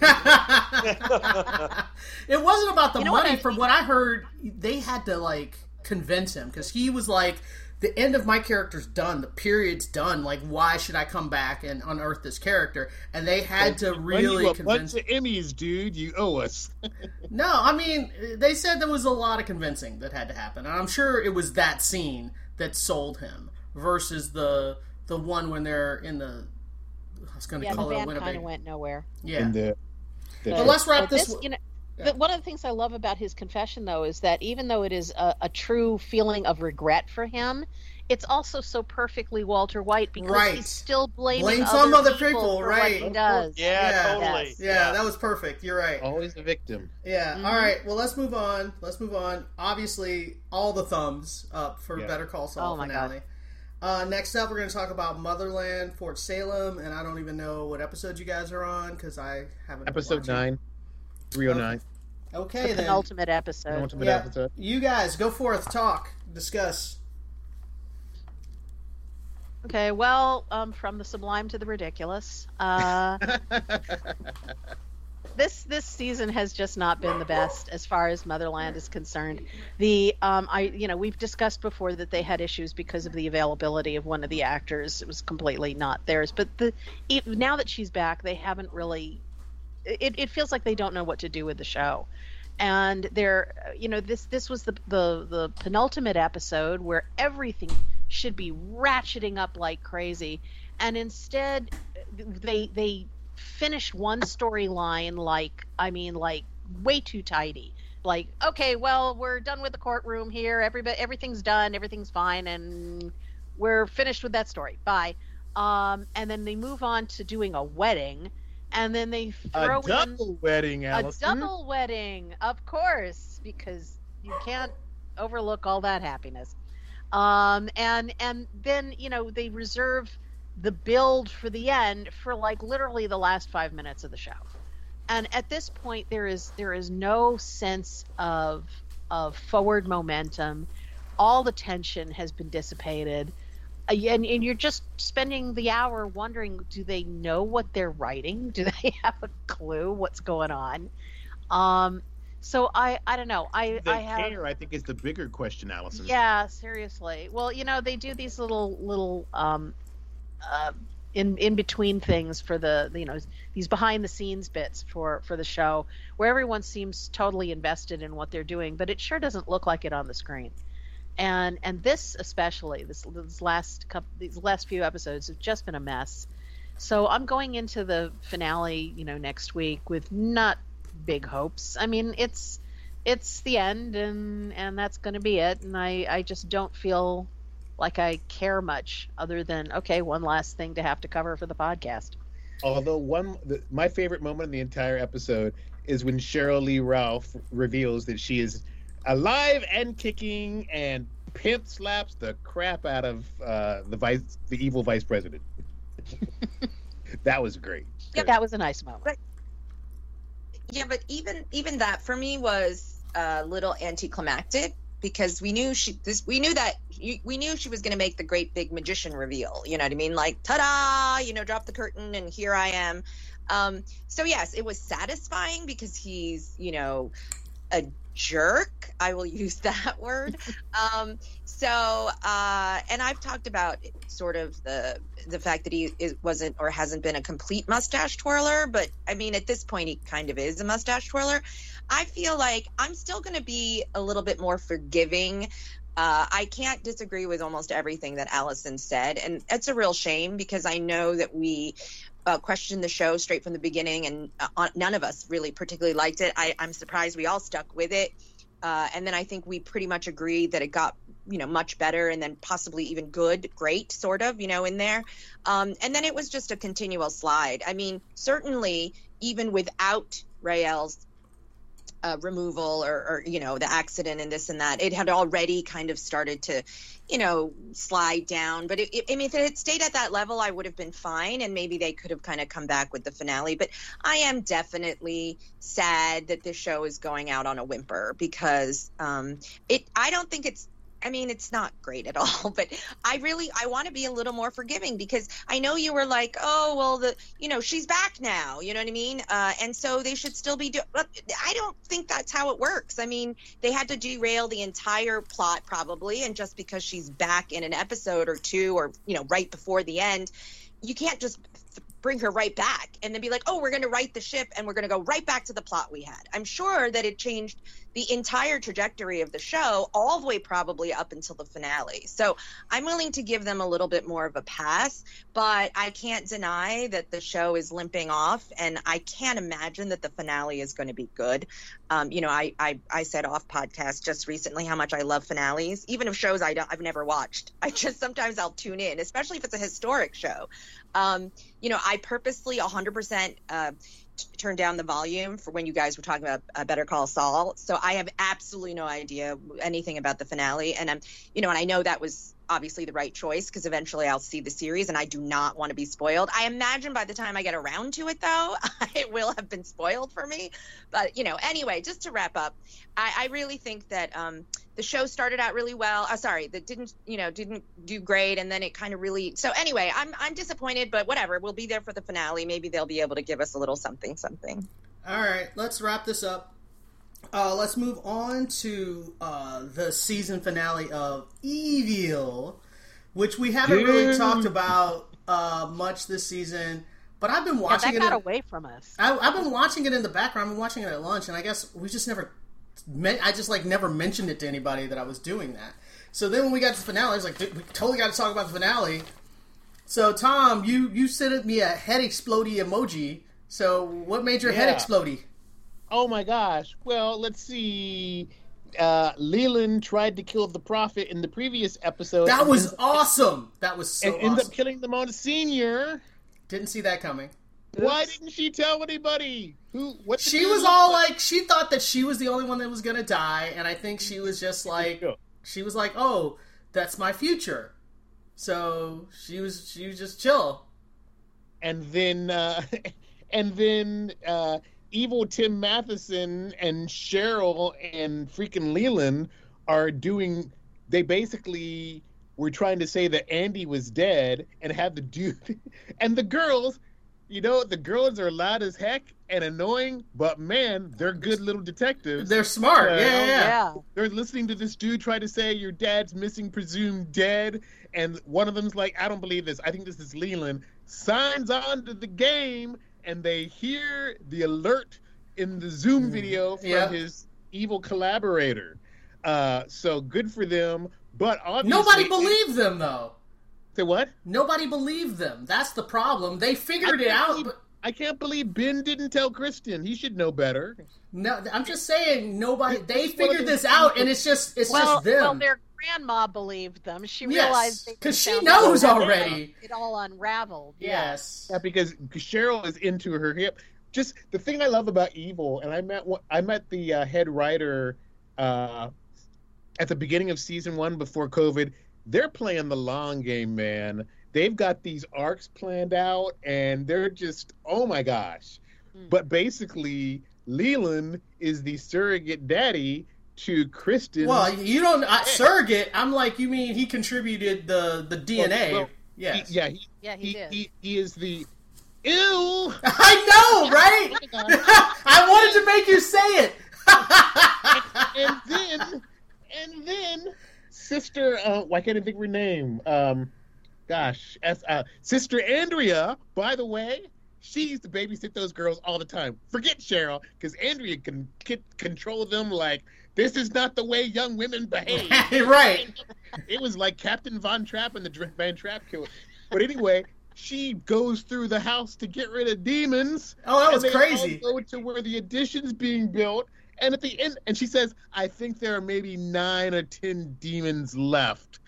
wasn't about the You know what money. I From what I heard, they had to like convince him because he was like, "The end of my character's done. The period's done. Like, why should I come back and unearth this character?" And they had to really you a convince. bunch of Emmys, dude. You owe us. No, I mean, they said there was a lot of convincing that had to happen, and I'm sure it was that scene that sold him versus the the one when they're in the. I was going to Yeah, the call it a band kind of went nowhere. Yeah. And the, the But let's wrap But this. You know, yeah. but one of the things I love about his confession, though, is that even though it is a, a true feeling of regret for him, it's also so perfectly Walter White because Right. he's still blaming Blame other some other people, people, for right. What he does. yeah, Yeah. totally. Yes. yeah, that was perfect. You're right. always the victim. Yeah. Mhm. All right. Well, let's move on. Let's move on. Obviously, all the thumbs up for Yeah. Better Call Saul Oh my finale. Uh, next up, we're going to talk about Motherland, Fort Salem, and I don't even know what episode you guys are on because I haven't. been Episode watching. nine, three oh nine. Okay, The then. penultimate episode. Penultimate Yeah. episode. You guys go forth, talk, discuss. Okay, well, um, from the sublime to the ridiculous. Uh, this this season has just not been the best as far as Motherland is concerned. The um, I you know we've discussed before that they had issues because of the availability of one of the actors. It was completely not theirs. But the e- now that she's back, they haven't really. It, it feels like they don't know what to do with the show. And they're, you know, this this was the the the penultimate episode where everything should be ratcheting up like crazy, and instead they they finished one storyline like I mean like way too tidy. Like okay, well we're done with the courtroom here. Everybody everything's done. Everything's fine, and we're finished with that story. Bye. Um, and then they move on to doing a wedding, and then they throw A double wedding, a double wedding, of course, because you can't overlook all that happiness. Um, and and then you know they reserve the build for the end for like literally the last five minutes of the show, and at this point there is there is no sense of of forward momentum. All the tension has been dissipated and, and you're just spending the hour wondering do they know what they're writing do they have a clue what's going on um so i i don't know i The i have care, I think, is the bigger question, Allison. yeah, seriously. Well, you know, they do these little little um uh in in between things for the you know these behind the scenes bits for for the show where everyone seems totally invested in what they're doing, but it sure doesn't look like it on the screen. And and this especially this this last couple these last few episodes have just been a mess. So I'm going into the finale, you know, next week with not big hopes. I mean, it's it's the end and and that's going to be it and i i just don't feel like i care much other than okay one last thing to have to cover for the podcast Although one, the, my favorite moment in the entire episode is when Sheryl Lee Ralph reveals that she is alive and kicking and pimp slaps the crap out of uh, the vice, the evil vice president. that was great. yeah that was a nice moment Yeah, but even even that for me was a little anticlimactic because we knew she this we knew that we knew she was going to make the great big magician reveal. You know what I mean? Like ta-da! You know, drop the curtain and here I am. Um, so yes, it was satisfying because he's you know a jerk. I will use that word. um, so, uh, and I've talked about sort of the the fact that he is, wasn't or hasn't been a complete mustache twirler, but I mean, at this point, he kind of is a mustache twirler. I feel like I'm still going to be a little bit more forgiving. Uh, I can't disagree with almost everything that Allison said, and it's a real shame because I know that we uh, questioned the show straight from the beginning, and uh, none of us really particularly liked it. I, I'm surprised we all stuck with it, uh, and then I think we pretty much agreed that it got you know much better, and then possibly even good, great, sort of, you know, in there. Um, and then it was just a continual slide. I mean, certainly even without Raelle's uh, removal or, or you know the accident and this and that. It had already kind of started to you know slide down but it, it, i mean if it had stayed at that level i would have been fine and maybe they could have kind of come back with the finale but i am definitely sad that this show is going out on a whimper because um it i don't think it's I mean, it's not great at all, but I really I want to be a little more forgiving because I know you were like, oh well, the you know she's back now, you know what I mean, uh, and so they should still be doing. I don't think that's how it works. I mean, they had to derail the entire plot probably, and just because she's back in an episode or two, or you know, right before the end, you can't just bring her right back and then be like, oh, we're going to right the ship and we're going to go right back to the plot we had. I'm sure that it changed the entire trajectory of the show, all the way probably up until the finale. So I'm willing to give them a little bit more of a pass, but I can't deny that the show is limping off, and I can't imagine that the finale is going to be good. Um, you know, I, I I said off podcast just recently how much I love finales, even of shows I don't I've never watched. I just sometimes I'll tune in, especially if it's a historic show. Um, you know, I purposely 100% uh, t- turned down the volume for when you guys were talking about uh, Better Call Saul. So I have absolutely no idea anything about the finale. And I'm, you know, and I know that was obviously the right choice because eventually I'll see the series and I do not want to be spoiled. I imagine by the time I get around to it, though, it will have been spoiled for me. But, you know, anyway, just to wrap up, I, I really think that um, the show started out really well. Uh, sorry, that didn't, you know, didn't do great. And then it kind of really. So anyway, I'm, I'm disappointed, but whatever. We'll be there for the finale. Maybe they'll be able to give us a little something, something. All right, let's wrap this up. Uh, let's move on to uh, the season finale of Evil, which we haven't really talked about uh, much this season. But I've been yeah, watching that it. got in- away from us I, I've been watching it in the background. I've been watching it at lunch, and I guess we just never. Men- I just like never mentioned it to anybody that I was doing that. So then when we got to the finale, I was like, "Dude, we totally got to talk about the finale. So Tom, you you sent me a head explodey emoji. So what made your head Yeah. explodey? Oh my gosh. Well, let's see. Uh, Leland tried to kill the prophet in the previous episode. That was ends- awesome. That was so and ends up killing the Monsignor. Didn't see that coming. Why didn't she tell anybody? Who? What? She was all like, she thought that she was the only one that was gonna die, and I think she was just like, she was like, oh, that's my future. So she was, she was just chill. and then uh, and then uh, evil Tim Matheson and Sheryl and freaking Leland are doing. They basically were trying to say that Andy was dead and have the dude and the girls. You know, the girls are loud as heck and annoying, but man, they're good little detectives. They're smart. Uh, yeah, yeah, yeah. yeah. they're listening to this dude try to say your dad's missing, presumed dead, and one of them's like, I don't believe this. I think this is Leland. Signs on to the game, and they hear the alert in the Zoom video from Yeah. his evil collaborator. Uh, so good for them, but obviously Nobody believed them though. Say what? Nobody believed them. That's the problem. They figured I it out. believe- But I can't believe Ben didn't tell Kristen. He should know better. No, I'm just saying nobody. They it's one of figured this out, and it's just it's Well, just them. well, their grandma believed them. She Yes, realized they 'cause she knows already. It all unraveled. Yeah. yes. Yeah, because Sheryl is into her hip. Just the thing I love about Evil, and I met I met the uh, head writer uh, at the beginning of season one before COVID. They're playing the long game, man. They've got these arcs planned out, and they're just oh my gosh. Hmm. But basically, Leland is the surrogate daddy to Kristen. Well, you don't I, surrogate. I'm like, you mean he contributed the the DNA? well, yes. He- yeah, he, Yeah, he, he, did. he, he is the ew. I know, right? I wanted to make you say it. and then and then sister uh why can't I think of her name? Um gosh, as uh sister Andrea, by the way, she used to babysit those girls all the time. Forget Sheryl, because Andrea can, can control them like this is not the way young women behave. right. it was like Captain Von Trapp and the Van Trapp killer. But anyway, she goes through the house to get rid of demons. Oh, that was and crazy. Go to where the addition's being built, and at the end, and she says, "I think there are maybe nine or ten demons left."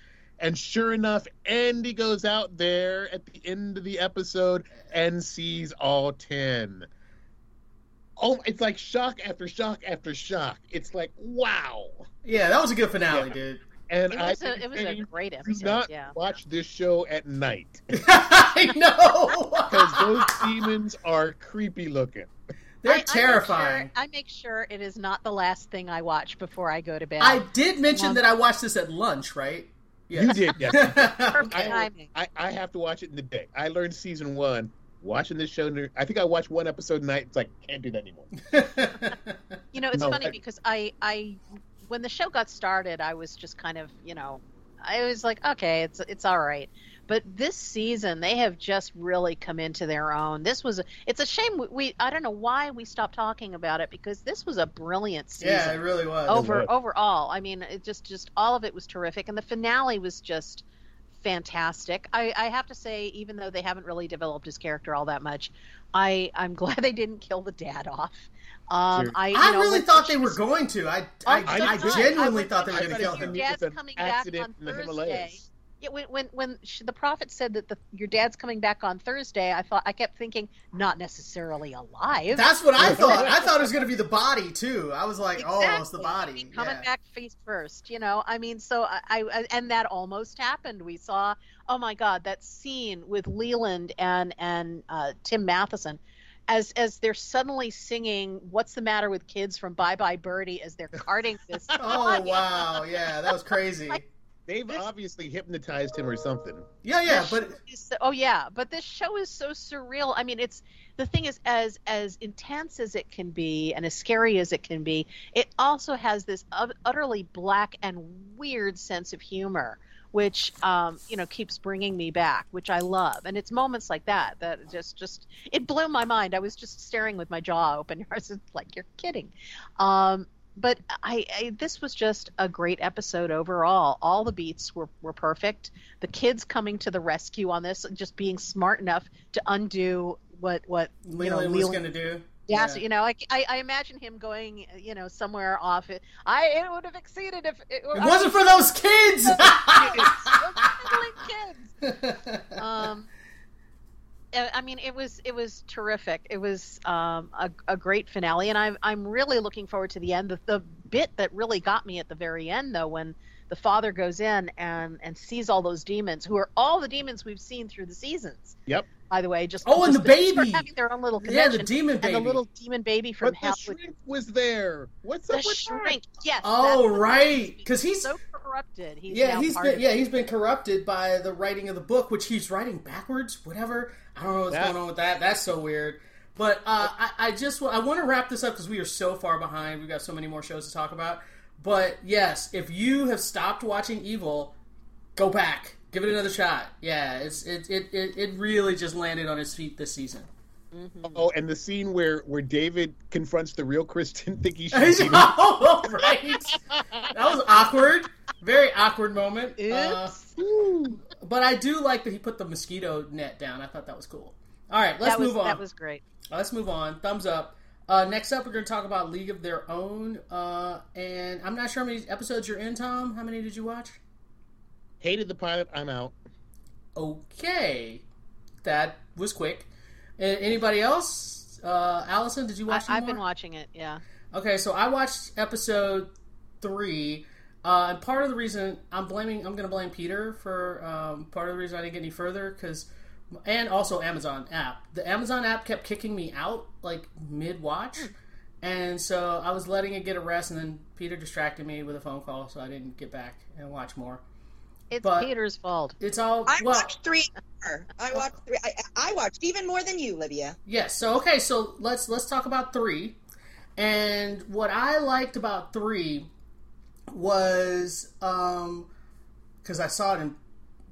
And sure enough, Andy goes out there at the end of the episode and sees all ten. Oh, it's like shock after shock after shock. It's like wow. Yeah, that was a good finale, Yeah. dude. And It I was, a, it was a saying, great do episode. not yeah. watch this show at night I know. because those demons are creepy looking. They're I- I make terrifying. sure- I make sure it is not the last thing I watch before I go to bed. I did mention Um, that I watched this at lunch, right? Yes. You did, yes. Perfect I- timing. I, I have to watch it in the day. I learned season one watching this show. I think I watched one episode a night. It's like can't do that anymore. You know, it's No, funny I- because I, I, when the show got started, I was just kind of, you know, I was like, okay, it's it's all right. But this season, they have just really come into their own. This was, it's a shame we, we I don't know why we stopped talking about it because this was a brilliant season. yeah, it really was. over was. overall i mean it just just all of it was terrific and the finale was just fantastic I, I have to say even though they haven't really developed his character all that much i i'm glad they didn't kill the dad off um i you I know, really thought she they were going to. I, Oh, I, I I, genuinely I thought they were going to kill him. was Dad's coming back accident on in the Thursday. Himalayas. yeah, when when when she, the prophet said that the your dad's coming back on thursday i thought i kept thinking not necessarily alive That's what I thought. I thought it was going to be the body too. I was like, oh, it's the body. I mean, coming yeah. back face first, you know. I mean, so I, I and that almost happened. We saw, oh my God, that scene with Leland and and uh, Tim Matheson, as as they're suddenly singing "What's the Matter with Kids" from Bye Bye Birdie as they're carting this. Oh wow, yeah, that was crazy. They've obviously hypnotized him or something. Yeah, yeah, but so- oh yeah, but this show is so surreal. I mean, it's the thing is as as intense as it can be and as scary as it can be. It also has this utterly black and weird sense of humor, which um, you know keeps bringing me back, which I love. And it's moments like that that just just it blew my mind. I was just staring with my jaw open. I was just like, "You're kidding." Um, but I, I this was just a great episode overall. All the beats were, were perfect. The kids coming to the rescue on this, just being smart enough to undo what what you know Leland was going to do. Yes, Yeah. you know, I, I, I imagine him going, you know, somewhere off. It, I it would have exceeded if it, It wasn't for those kids. kids. Um, I I mean, it was it was terrific. It was um, a, a great finale, and I'm I'm really looking forward to the end. The, the bit that really got me at the very end, though, when the father goes in and and sees all those demons, who are all the demons we've seen through the seasons. Yep. By the way. Just Oh, and the baby. having their own little Yeah, the demon baby. and the little demon baby from But hell. the shrink was there. What's The up with shrink, yes. Oh, that's- right, 'cause he's- so corrupted. He's yeah, now he's part been yeah he's been corrupted by the writing of the book, which he's writing backwards. Whatever. I don't know what's That- going on with that. That's so weird. But uh, I, I just wa- I want to wrap this up because we are so far behind. We've got so many more shows to talk about. But yes, if you have stopped watching Evil, go back, give it another shot. Yeah, it's it it, it, it really just landed on his feet this season. Oh, and the scene where where David confronts the real Kristen think he should be oh, right. That was awkward. Very awkward moment. Uh, but I do like that he put the mosquito net down. I thought that was cool. All right, let's was move on. that was great. Let's move on. Thumbs up. Uh, next up, we're going to talk about League of Their Own. Uh, and I'm not sure how many episodes you're in, Tom. How many did you watch? Hated the pilot. I'm out. Okay. That was quick. A- anybody else? Uh, Allison, did you watch any I've been watching it. Yeah. Okay, so I watched episode three. Uh, and part of the reason I'm blaming, I'm going to blame Peter for um, part of the reason I didn't get any further because, and also Amazon app. The Amazon app kept kicking me out like mid watch, and so I was letting it get a rest, and then Peter distracted me with a phone call, so I didn't get back and watch more. It's But- Peter's fault. It's all I well, watched three. I watched three. I, I watched even more than you, Libya. Yes. So okay. So let's let's talk about three. And what I liked about three was um because I saw it in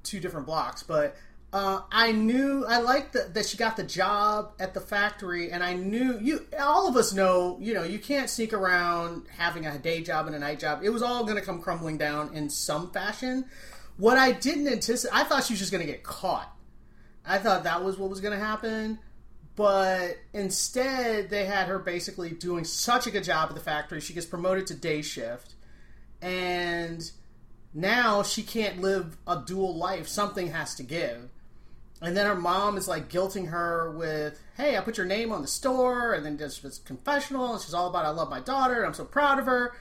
two different blocks, but uh, I knew I liked that that she got the job at the factory, and I knew you. All of us know, you know, you can't sneak around having a day job and a night job. It was all going to come crumbling down in some fashion. What I didn't anticipate, I thought she was just going to get caught. I thought that was what was going to happen. But instead, they had her basically doing such a good job at the factory. She gets promoted to day shift. And now she can't live a dual life. Something has to give. And then her mom is like guilting her with, hey, I put your name on the store. And then does this confessional. And she's all about, I love my daughter. I'm so proud of her.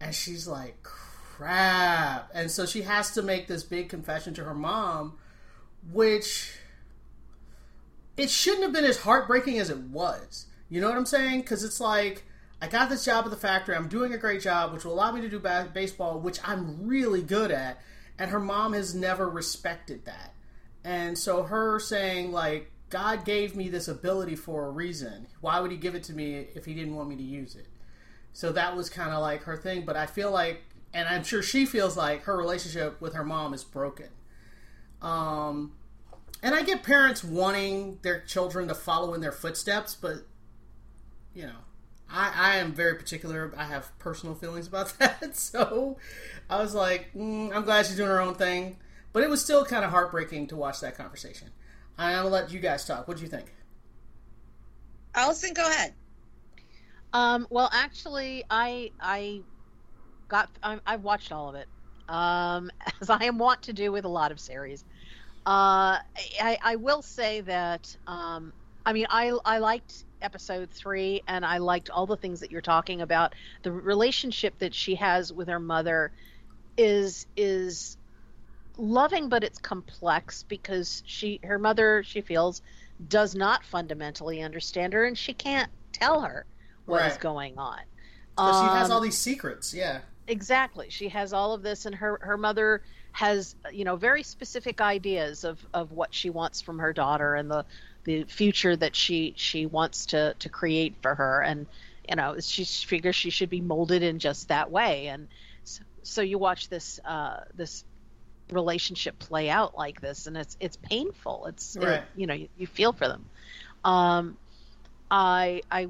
And she's like, crap. And so she has to make this big confession to her mom, which it shouldn't have been as heartbreaking as it was. You know what I'm saying? Because it's like I got this job at the factory. I'm doing a great job, which will allow me to do ba- baseball, which I'm really good at. And her mom has never respected that. And so her saying like God gave me this ability for a reason. Why would He give it to me if He didn't want me to use it? So that was kind of like her thing. But I feel like, and I'm sure she feels like her relationship with her mom is broken. Um, and I get parents wanting their children to follow in their footsteps, but you know, I, I am very particular. I have personal feelings about that. So I was like, mm, I'm glad she's doing her own thing, but it was still kind of heartbreaking to watch that conversation. I'm gonna let you guys talk. What do you think? Allison, go ahead. Um, well, actually, I I got I, I've watched all of it, um, as I am wont to do with a lot of series. Uh, I, I will say that um, I mean I I liked episode three, and I liked all the things that you're talking about. The relationship that she has with her mother is is loving, but it's complex because she her mother she feels does not fundamentally understand her, and she can't tell her what is Right. going on. So she has Um, all these secrets. Yeah. Exactly. She has all of this and her her mother has you know very specific ideas of of what she wants from her daughter and the the future that she she wants to to create for her. And you know she figures she should be molded in just that way. And so, so you watch this uh this relationship play out like this and it's it's painful. It's it- you know you, you feel for them. Um i i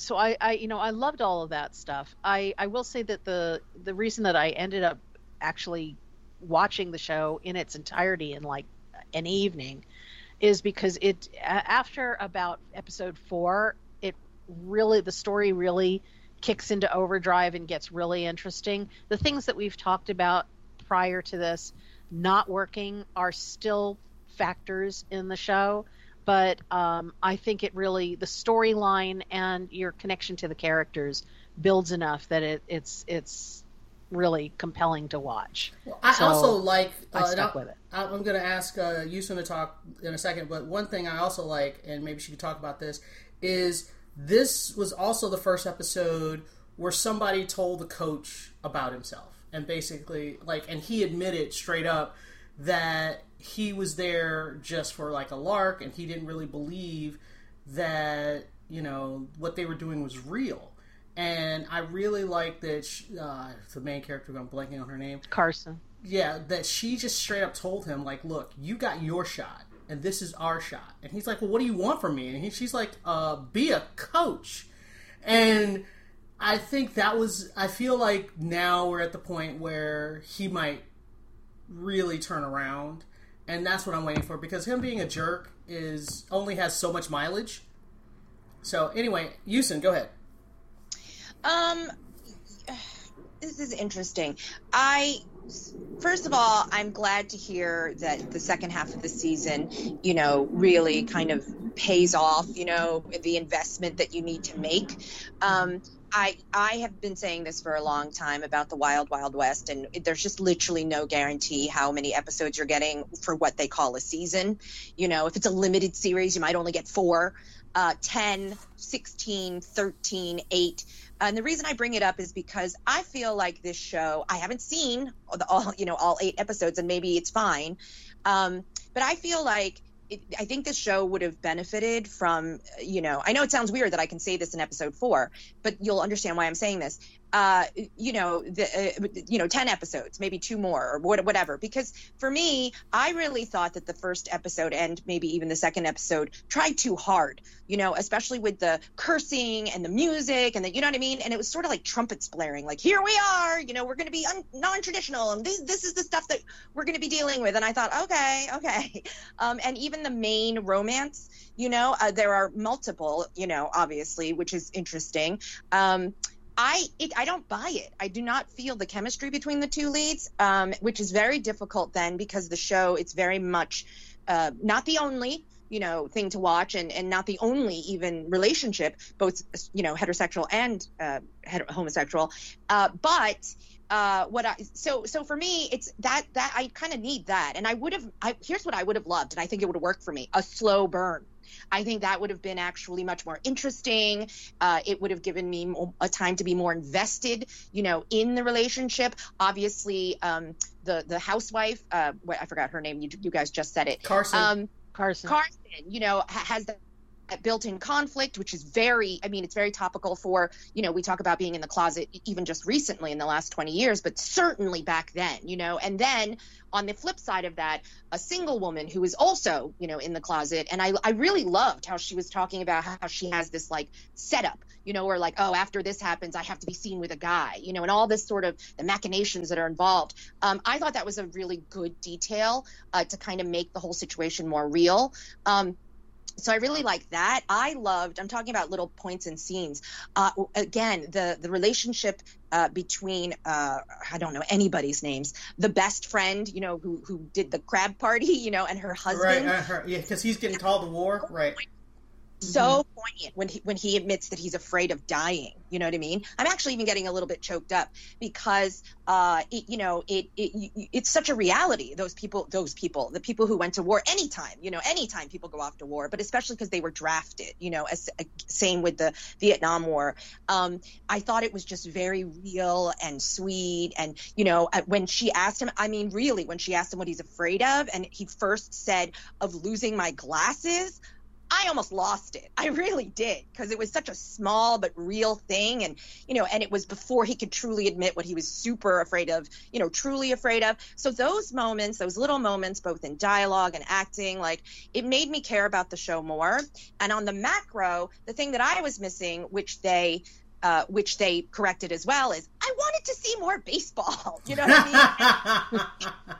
so I, I you know i loved all of that stuff. I i will say that the the reason that i ended up actually watching the show in its entirety in like an evening is because it after about episode four it really the story really kicks into overdrive and gets really interesting. The things that we've talked about prior to this not working are still factors in the show but um, I think it really the storyline and your connection to the characters builds enough that it, it's it's really compelling to watch. I So, also like. I uh, stuck with it. I- I'm going to ask uh, Yusun to talk in a second, but one thing I also like, and maybe she could talk about this, is this was also the first episode where somebody told the coach about himself, and basically, like, and he admitted straight up that he was there just for like a lark, and he didn't really believe that you know what they were doing was real. And I really like that she, uh, the main character. I'm blanking on her name Carson. yeah, that she just straight up told him, like, look, you got your shot, and this is our shot. And he's like, well, what do you want from me? And he, she's like, uh, be a coach. And I think that was, I feel like now we're at the point where he might really turn around. And that's what I'm waiting for because him being a jerk is only has so much mileage. So anyway, Yusin, go ahead. Um, this is interesting. I first of all, I'm glad to hear that the second half of the season, you know, really kind of pays off. You know, the investment that you need to make. Um, I I have been saying this for a long time about the Wild Wild West, and there's just literally no guarantee how many episodes you're getting for what they call a season. You know, if it's a limited series, you might only get four. Uh, 10, 16, 13, 8. And the reason I bring it up is because I feel like this show, I haven't seen all, you know, all eight episodes, and maybe it's fine. Um, but I feel like it, I think this show would have benefited from, you know, I know it sounds weird that I can say this in episode four, but you'll understand why I'm saying this. Uh, you know, the, uh, you know, 10 episodes, maybe two more or what- whatever. Because for me, I really thought that the first episode and maybe even the second episode tried too hard, you know, especially with the cursing and the music and the, you know what I mean? And it was sort of like trumpets blaring, like, here we are, you know, we're going to be un- non traditional and this, this is the stuff that we're going to be dealing with. And I thought, okay, okay. Um, and even the main romance, you know, uh, there are multiple, you know, obviously, which is interesting. Um, I it, I don't buy it. I do not feel the chemistry between the two leads, um, which is very difficult then because the show it's very much uh, not the only you know thing to watch and and not the only even relationship both you know heterosexual and uh, homosexual. Uh, but uh, what I so so for me it's that that I kind of need that. And I would have I here's what I would have loved and I think it would have worked for me a slow burn I think that would have been actually much more interesting. Uh, it would have given me mo- a time to be more invested, you know, in the relationship. Obviously, um, the the housewife, uh, what, I forgot her name. You, you guys just said it. Carson. Um, Carson. Carson, you know, has that that built-in conflict, which is very, I mean, it's very topical for, you know, we talk about being in the closet even just recently in the last 20 years, but certainly back then, you know, and then on the flip side of that, a single woman who is also, you know, in the closet. And I, I really loved how she was talking about how she has this like setup, you know, where like, oh, after this happens, I have to be seen with a guy, you know, and all this sort of the machinations that are involved. Um, I thought that was a really good detail uh, to kind of make the whole situation more real. Um, so I really like that. I loved. I'm talking about little points and scenes. Uh, again, the the relationship uh, between uh, I don't know anybody's names. The best friend, you know, who who did the crab party, you know, and her right, husband. uh, her, yeah, because he's getting called to war. Right. So poignant when he when he admits that he's afraid of dying. You know what I mean? I'm actually even getting a little bit choked up because uh, it, you know, it, it it's such a reality. Those people, those people, the people who went to war anytime, you know, anytime people go off to war, but especially because they were drafted. You know, as, uh, same with the Vietnam War. Um, I thought it was just very real and sweet. And you know, uh, when she asked him, I mean, really, when she asked him what he's afraid of, and he first said of losing my glasses. I almost lost it. I really did because it was such a small but real thing. And, you know, and it was before he could truly admit what he was super afraid of, you know, truly afraid of. So those moments, those little moments, both in dialogue and acting, like it made me care about the show more. And on the macro, the thing that I was missing, which they, uh, which they corrected as well, is I wanted to see more baseball. You know what I mean?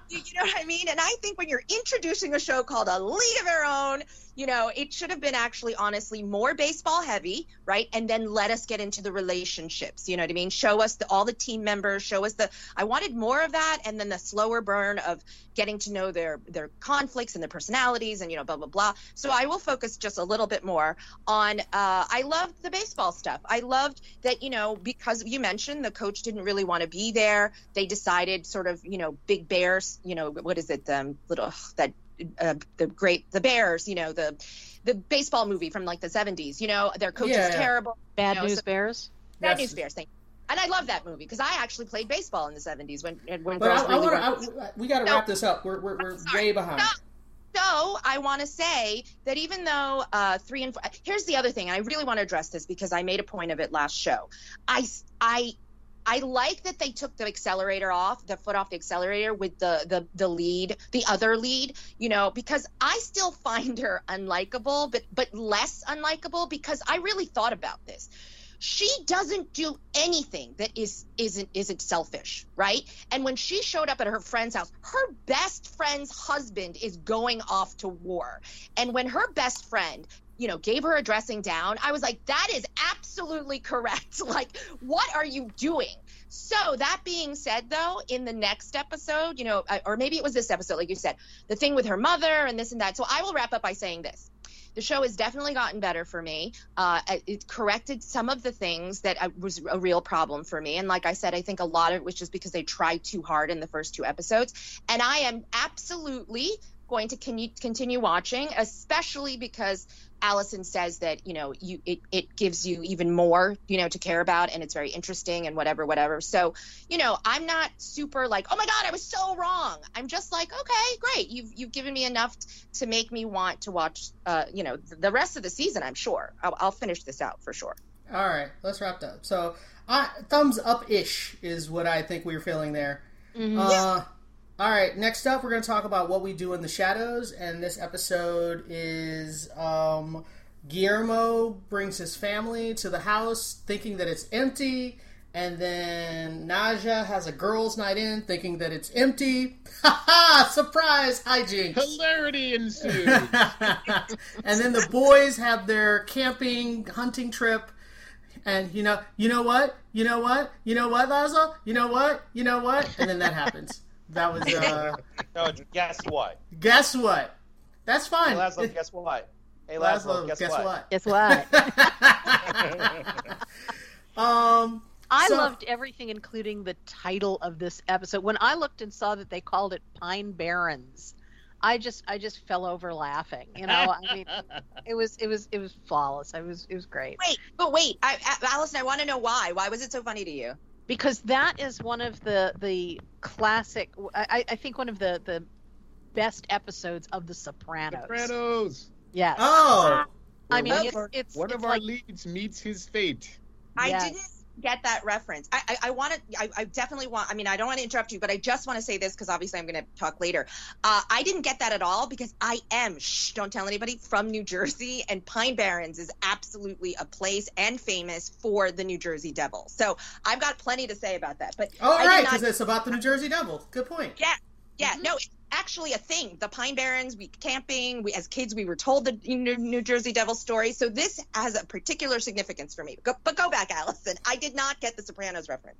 you, know what I mean? And I think when you're introducing a show called A League of Their Own, you know, it should have been actually honestly more baseball heavy, right? And then let us get into the relationships. You know what I mean? Show us the, all the team members. Show us the. I wanted more of that, and then the slower burn of getting to know their their conflicts and their personalities, and you know, blah blah blah. So I will focus just a little bit more on. Uh, I loved the baseball stuff. I loved that you know because you mentioned the coach didn't really want to be there. They decided sort of, you know, big bears, you know, what is it? The little that uh, the great the Bears, you know, the the baseball movie from like the 70s, you know, their coach Yeah, is terrible. Bad you know, News so- Bears. Bad Yes. News Bears thing. And I love that movie because I actually played baseball in the 70s when when But girls I, I wanna, were- I, we got to No. wrap this up. We're, we're, we're way behind. No. So I want to say that even though uh, three and four, here's the other thing, and I really want to address this because I made a point of it last show. I I I like that they took the accelerator off, the foot off the accelerator with the the the lead, the other lead, you know, because I still find her unlikable, but but less unlikable because I really thought about this. She doesn't do anything that is isn't isn't selfish, right? And when she showed up at her friend's house, her best friend's husband is going off to war. And when her best friend, you know, gave her a dressing down, I was like, that is absolutely correct. Like, what are you doing? So, that being said, though, in the next episode, you know, or maybe it was this episode, like you said, the thing with her mother and this and that. So, I will wrap up by saying this. The show has definitely gotten better for me. Uh, it corrected some of the things that I, was a real problem for me. And like I said, I think a lot of it was just because they tried too hard in the first two episodes. And I am absolutely going to con- continue watching, especially because Allison says that you know you it, it gives you even more you know to care about and it's very interesting and whatever whatever. So you know I'm not super like oh my god I was so wrong. I'm just like okay great you've you've given me enough t- to make me want to watch uh you know th- the rest of the season. I'm sure I'll, I'll finish this out for sure. All right, let's wrap up. So, I, thumbs up ish is what I think we were feeling there. Uh, all right, next up, we're going to talk about what we do in the shadows, and this episode is um, Guillermo brings his family to the house thinking that it's empty, and then Nadja has a girls' night in thinking that it's empty. Ha ha! Surprise hijinks! Hilarity ensues. and then the boys have their camping hunting trip and you know you know what you know what you know what Laszlo you know what you know what and then that happens that was uh No, guess what? guess what that's Hey, fine Laszlo, guess what? Hey, Laszlo, Laszlo, guess, what? Guess what? um I So- loved everything, including the title of this episode. When I looked and saw that they called it Pine Barrens, I just I just fell over laughing. You know, I mean, it was it was it was flawless. I was it was great Wait, but wait, I, I, Allison, I want to know why. Why was it so funny to you? Because that is one of the the classic. I, I think one of the the best episodes of The Sopranos. Sopranos. Yes. oh I mean, it's it's, one it's of our leads meets his fate. I Yes. didn't get that reference. I I, I want to. I, I definitely want. I mean, I don't want to interrupt you, but I just want to say this because obviously I'm going to talk later. Uh, I didn't get that at all because I am. Shh, don't tell anybody from New Jersey, and Pine Barrens is absolutely a place and famous for the New Jersey Devil. So I've got plenty to say about that. But oh I right because it's about the New Jersey Devil good point Yeah, yeah, Mhm. no, it's actually a thing. The Pine Barrens, we camping. We as kids, we were told the New New Jersey Devil story. So this has a particular significance for me. Go, but go back, Allison. I did not get the Sopranos reference.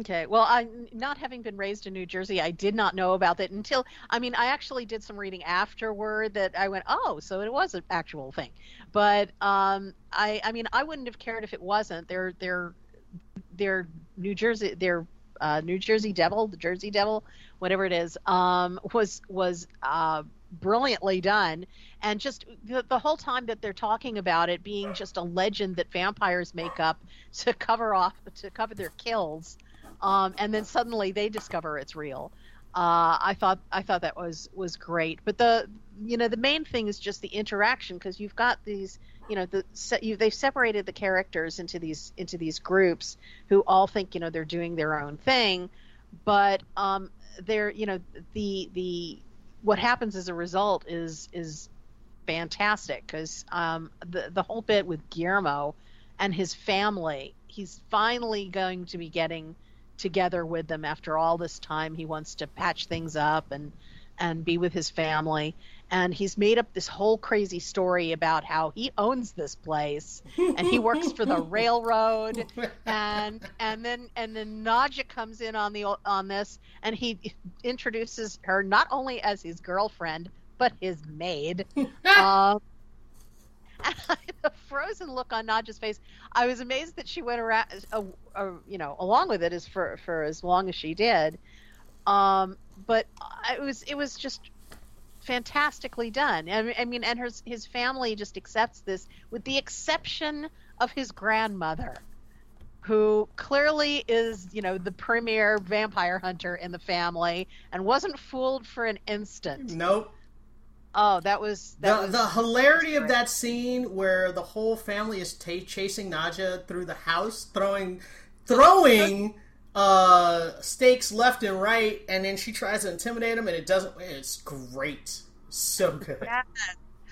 Okay. Well, I not having been raised in New Jersey, I did not know about that until I mean, I actually did some reading afterward that I went, "Oh, so it was an actual thing." But um I I mean, I wouldn't have cared if it wasn't. They're they're they're New Jersey they're uh, New Jersey Devil, the Jersey Devil, whatever it is, um, was was uh, brilliantly done, and just the, the whole time that they're talking about it being just a legend that vampires make up to cover off to cover their kills, um, and then suddenly they discover it's real. Uh, I thought I thought that was was great, but the you know the main thing is just the interaction because you've got these you know the you, they've separated the characters into these into these groups who all think you know they're doing their own thing, but um, they're you know the the what happens as a result is is fantastic because um, the the whole bit with Guillermo and his family, he's finally going to be getting together with them after all this time. He wants to patch things up and and be with his family. And he's made up this whole crazy story about how he owns this place and he works for the railroad and and then and then Nadja comes in on the on this and he introduces her not only as his girlfriend but his maid. um, the frozen look on Nadja's face. I was amazed that she went around, uh, uh, you know, along with it as for for as long as she did. Um, but it was it was just fantastically done. I mean, I mean, and his his family just accepts this, with the exception of his grandmother, who clearly is, you know, the premier vampire hunter in the family, and wasn't fooled for an instant. Nope. Oh, that was that the, was, the hilarity of that scene where the whole family is ta chasing Nadja through the house, throwing throwing uh, stakes left and right, and then she tries to intimidate him, and it doesn't. It's great, so good. Yeah.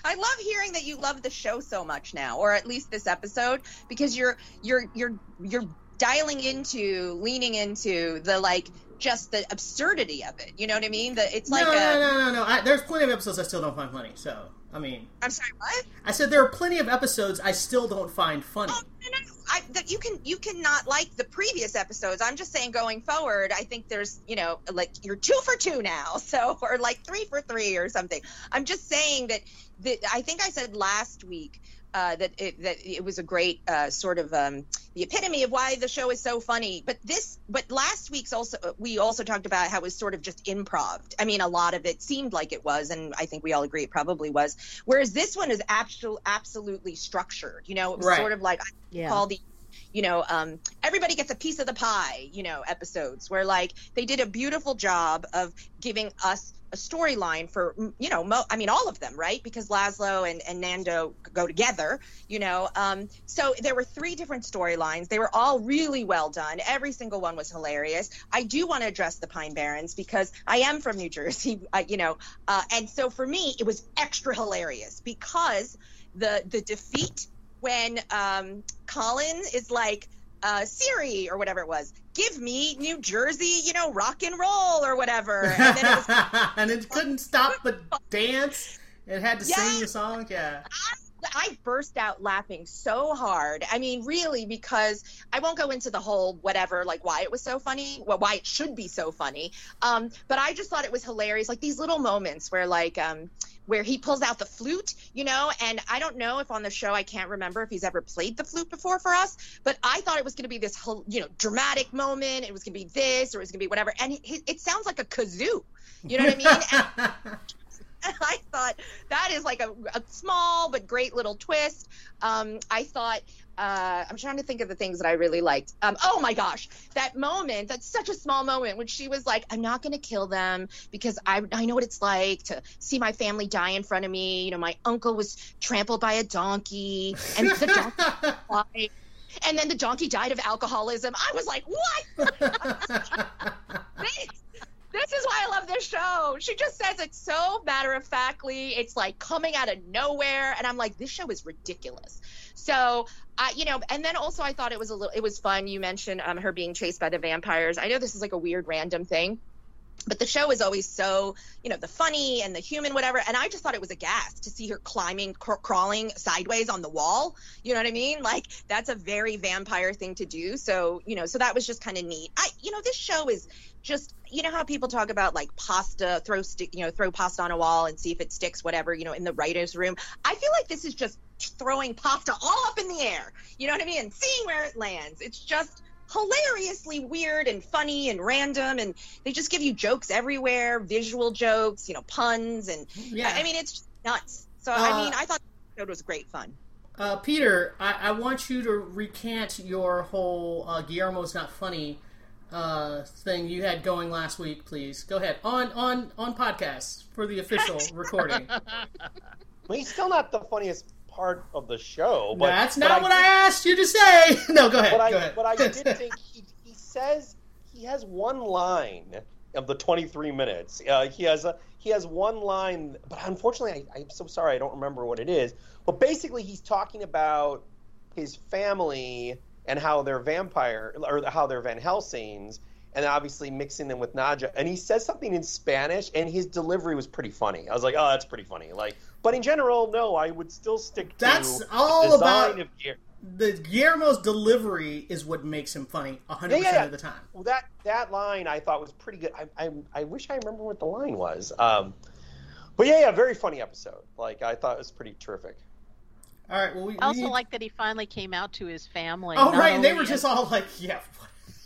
I love hearing that you love the show so much now, or at least this episode, because you're you're you're you're dialing into, leaning into the like just the absurdity of it. You know what I mean? The it's like no, a. no, no, no, no. I, there's plenty of episodes I still don't find funny. So I mean, I'm sorry, what? I said there are plenty of episodes I still don't find funny. Oh, no, no, no. I, that you can you cannot like the previous episodes. I'm just saying going forward, I think there's you know like you're two for two now, so or like three for three or something. I'm just saying that that I think I said last week uh, that it, that it was a great uh, sort of um, the epitome of why the show is so funny. But this, but last week's also we also talked about how it was sort of just improv. I mean, a lot of it seemed like it was, and I think we all agree it probably was. Whereas this one is actual, absolutely structured. You know, it was Right. sort of like I Yeah. call the you know um, everybody gets a piece of the pie you know episodes where like they did a beautiful job of giving us a storyline for you know mo- i mean all of them right? Because laszlo and, and Nandor go together you know um, so there were three different storylines. They were all really well done. Every single one was hilarious. I do want to address the pine barrens because i am from new jersey uh, you know uh, and so for me it was extra hilarious because the the defeat when um, Colin is like, uh, Siri or whatever it was, give me New Jersey, you know, rock and roll or whatever. And then it was, and it couldn't stop but dance. It had to sing the song. Yeah. I burst out laughing so hard. I mean, really, because I won't go into the whole whatever, like why it was so funny, well, why it should be so funny. Um, but I just thought it was hilarious, like these little moments where, like, um, where he pulls out the flute, you know, and I don't know if on the show I can't remember if he's ever played the flute before for us, but I thought it was going to be this whole, you know, dramatic moment. It was going to be this or it was going to be whatever, and it sounds like a kazoo. You know what I mean? I thought that is like a, a small but great little twist. Um, I thought uh, I'm trying to think of the things that I really liked. Um, oh my gosh, that moment, that's such a small moment when she was like, I'm not going to kill them because I, I know what it's like to see my family die in front of me. You know, my uncle was trampled by a donkey and the donkey died. And then the donkey died of alcoholism. I was like, what? this, is why I love this show. She just says it so matter of factly. It's like coming out of nowhere, and I'm like, this show is ridiculous. So, you know, and then also I thought it was a little, it was fun. You mentioned um, her being chased by the vampires. I know this is like a weird random thing. But the show is always so, you know, the funny and the human, whatever. And I just thought it was a gas to see her climbing, cr- crawling sideways on the wall. You know what I mean? Like that's a very vampire thing to do. So, you know, so that was just kind of neat. I, you know, this show is just you know how people talk about like pasta throw stick you know throw pasta on a wall and see if it sticks whatever you know in the writers room? I feel like this is just throwing pasta all up in the air. You know what i mean? And seeing where it lands. It's just hilariously weird and funny and random and they just give you jokes everywhere visual jokes you know puns and Yeah. i mean it's just nuts. So Uh, i mean i thought the episode was great fun. Uh, Peter, I, I want you to recant your whole uh, Guillermo's not funny uh, thing you had going last week, please. Go ahead on on on podcast for the official recording. Well, he's still not the funniest part of the show. But That's but not what did- I asked you to say. no, go ahead. But I, go ahead. but I did think he, he says he has one line of the 23 minutes. Uh, he has a he has one line, but unfortunately, I, I'm so sorry, I don't remember what it is. But basically, he's talking about his family and how they're vampire or how they're Van Helsings, and obviously mixing them with Nadja. And he says something in Spanish, and his delivery was pretty funny. I was like, oh, that's pretty funny. Like, but in general, no, I would still stick to That's all about of gear. the Guillermo's delivery is what makes him funny 100% Yeah, yeah, yeah. of the time. Well, that that line I thought was pretty good. I, I, I wish I remember what the line was. Um, but yeah, yeah, very funny episode. Like I thought it was pretty terrific. All right. Well, we, I also we need... like that he finally came out to his family. Oh right, and they were as- just all like, "Yeah."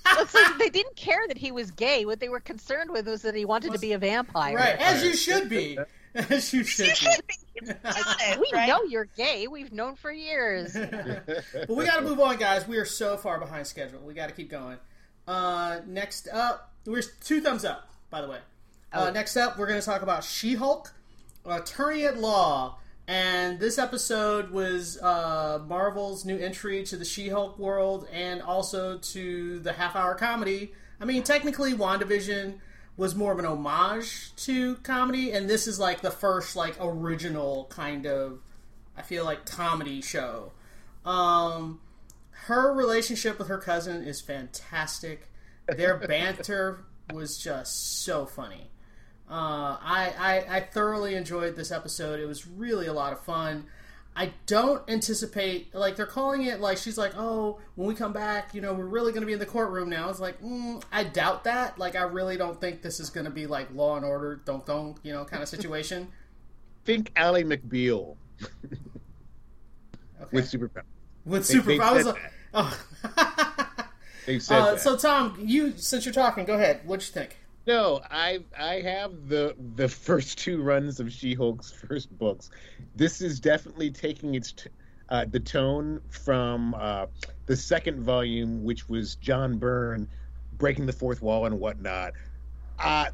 It's like they didn't care that he was gay. What they were concerned with was that he wanted to be a vampire. Right, as you should be. As you should You be. should be. be honest, We right? know you're gay. We've known for years. but we got to move on, guys. We are so far behind schedule. We got to keep going. Uh, next up, we're two thumbs up, by the way. Uh, next up, we're going to talk about She-Hulk, Attorney at Law, and this episode was uh, Marvel's new entry to the She-Hulk world and also to the half-hour comedy. I mean, technically, WandaVision was more of an homage to comedy, and this is like the first like original kind of, I feel like comedy show. Um, her relationship with her cousin is fantastic. Their banter was just so funny. Uh, I, I I thoroughly enjoyed this episode. It was really a lot of fun. I don't anticipate like they're calling it like she's like oh when we come back you know we're really going to be in the courtroom now. It's like mm, I doubt that. Like I really don't think this is going to be like Law and Order don't don't you know kind of situation. Think Ally McBeal Okay. with superpower. With They- super, they I was said like, oh. They said uh, so Tom, you since you're talking, go ahead. What'd you think? No, I I have the the first two runs of She-Hulk's first books. This is definitely taking its t- uh, the tone from uh, the second volume, which was John Byrne breaking the fourth wall and whatnot. Uh,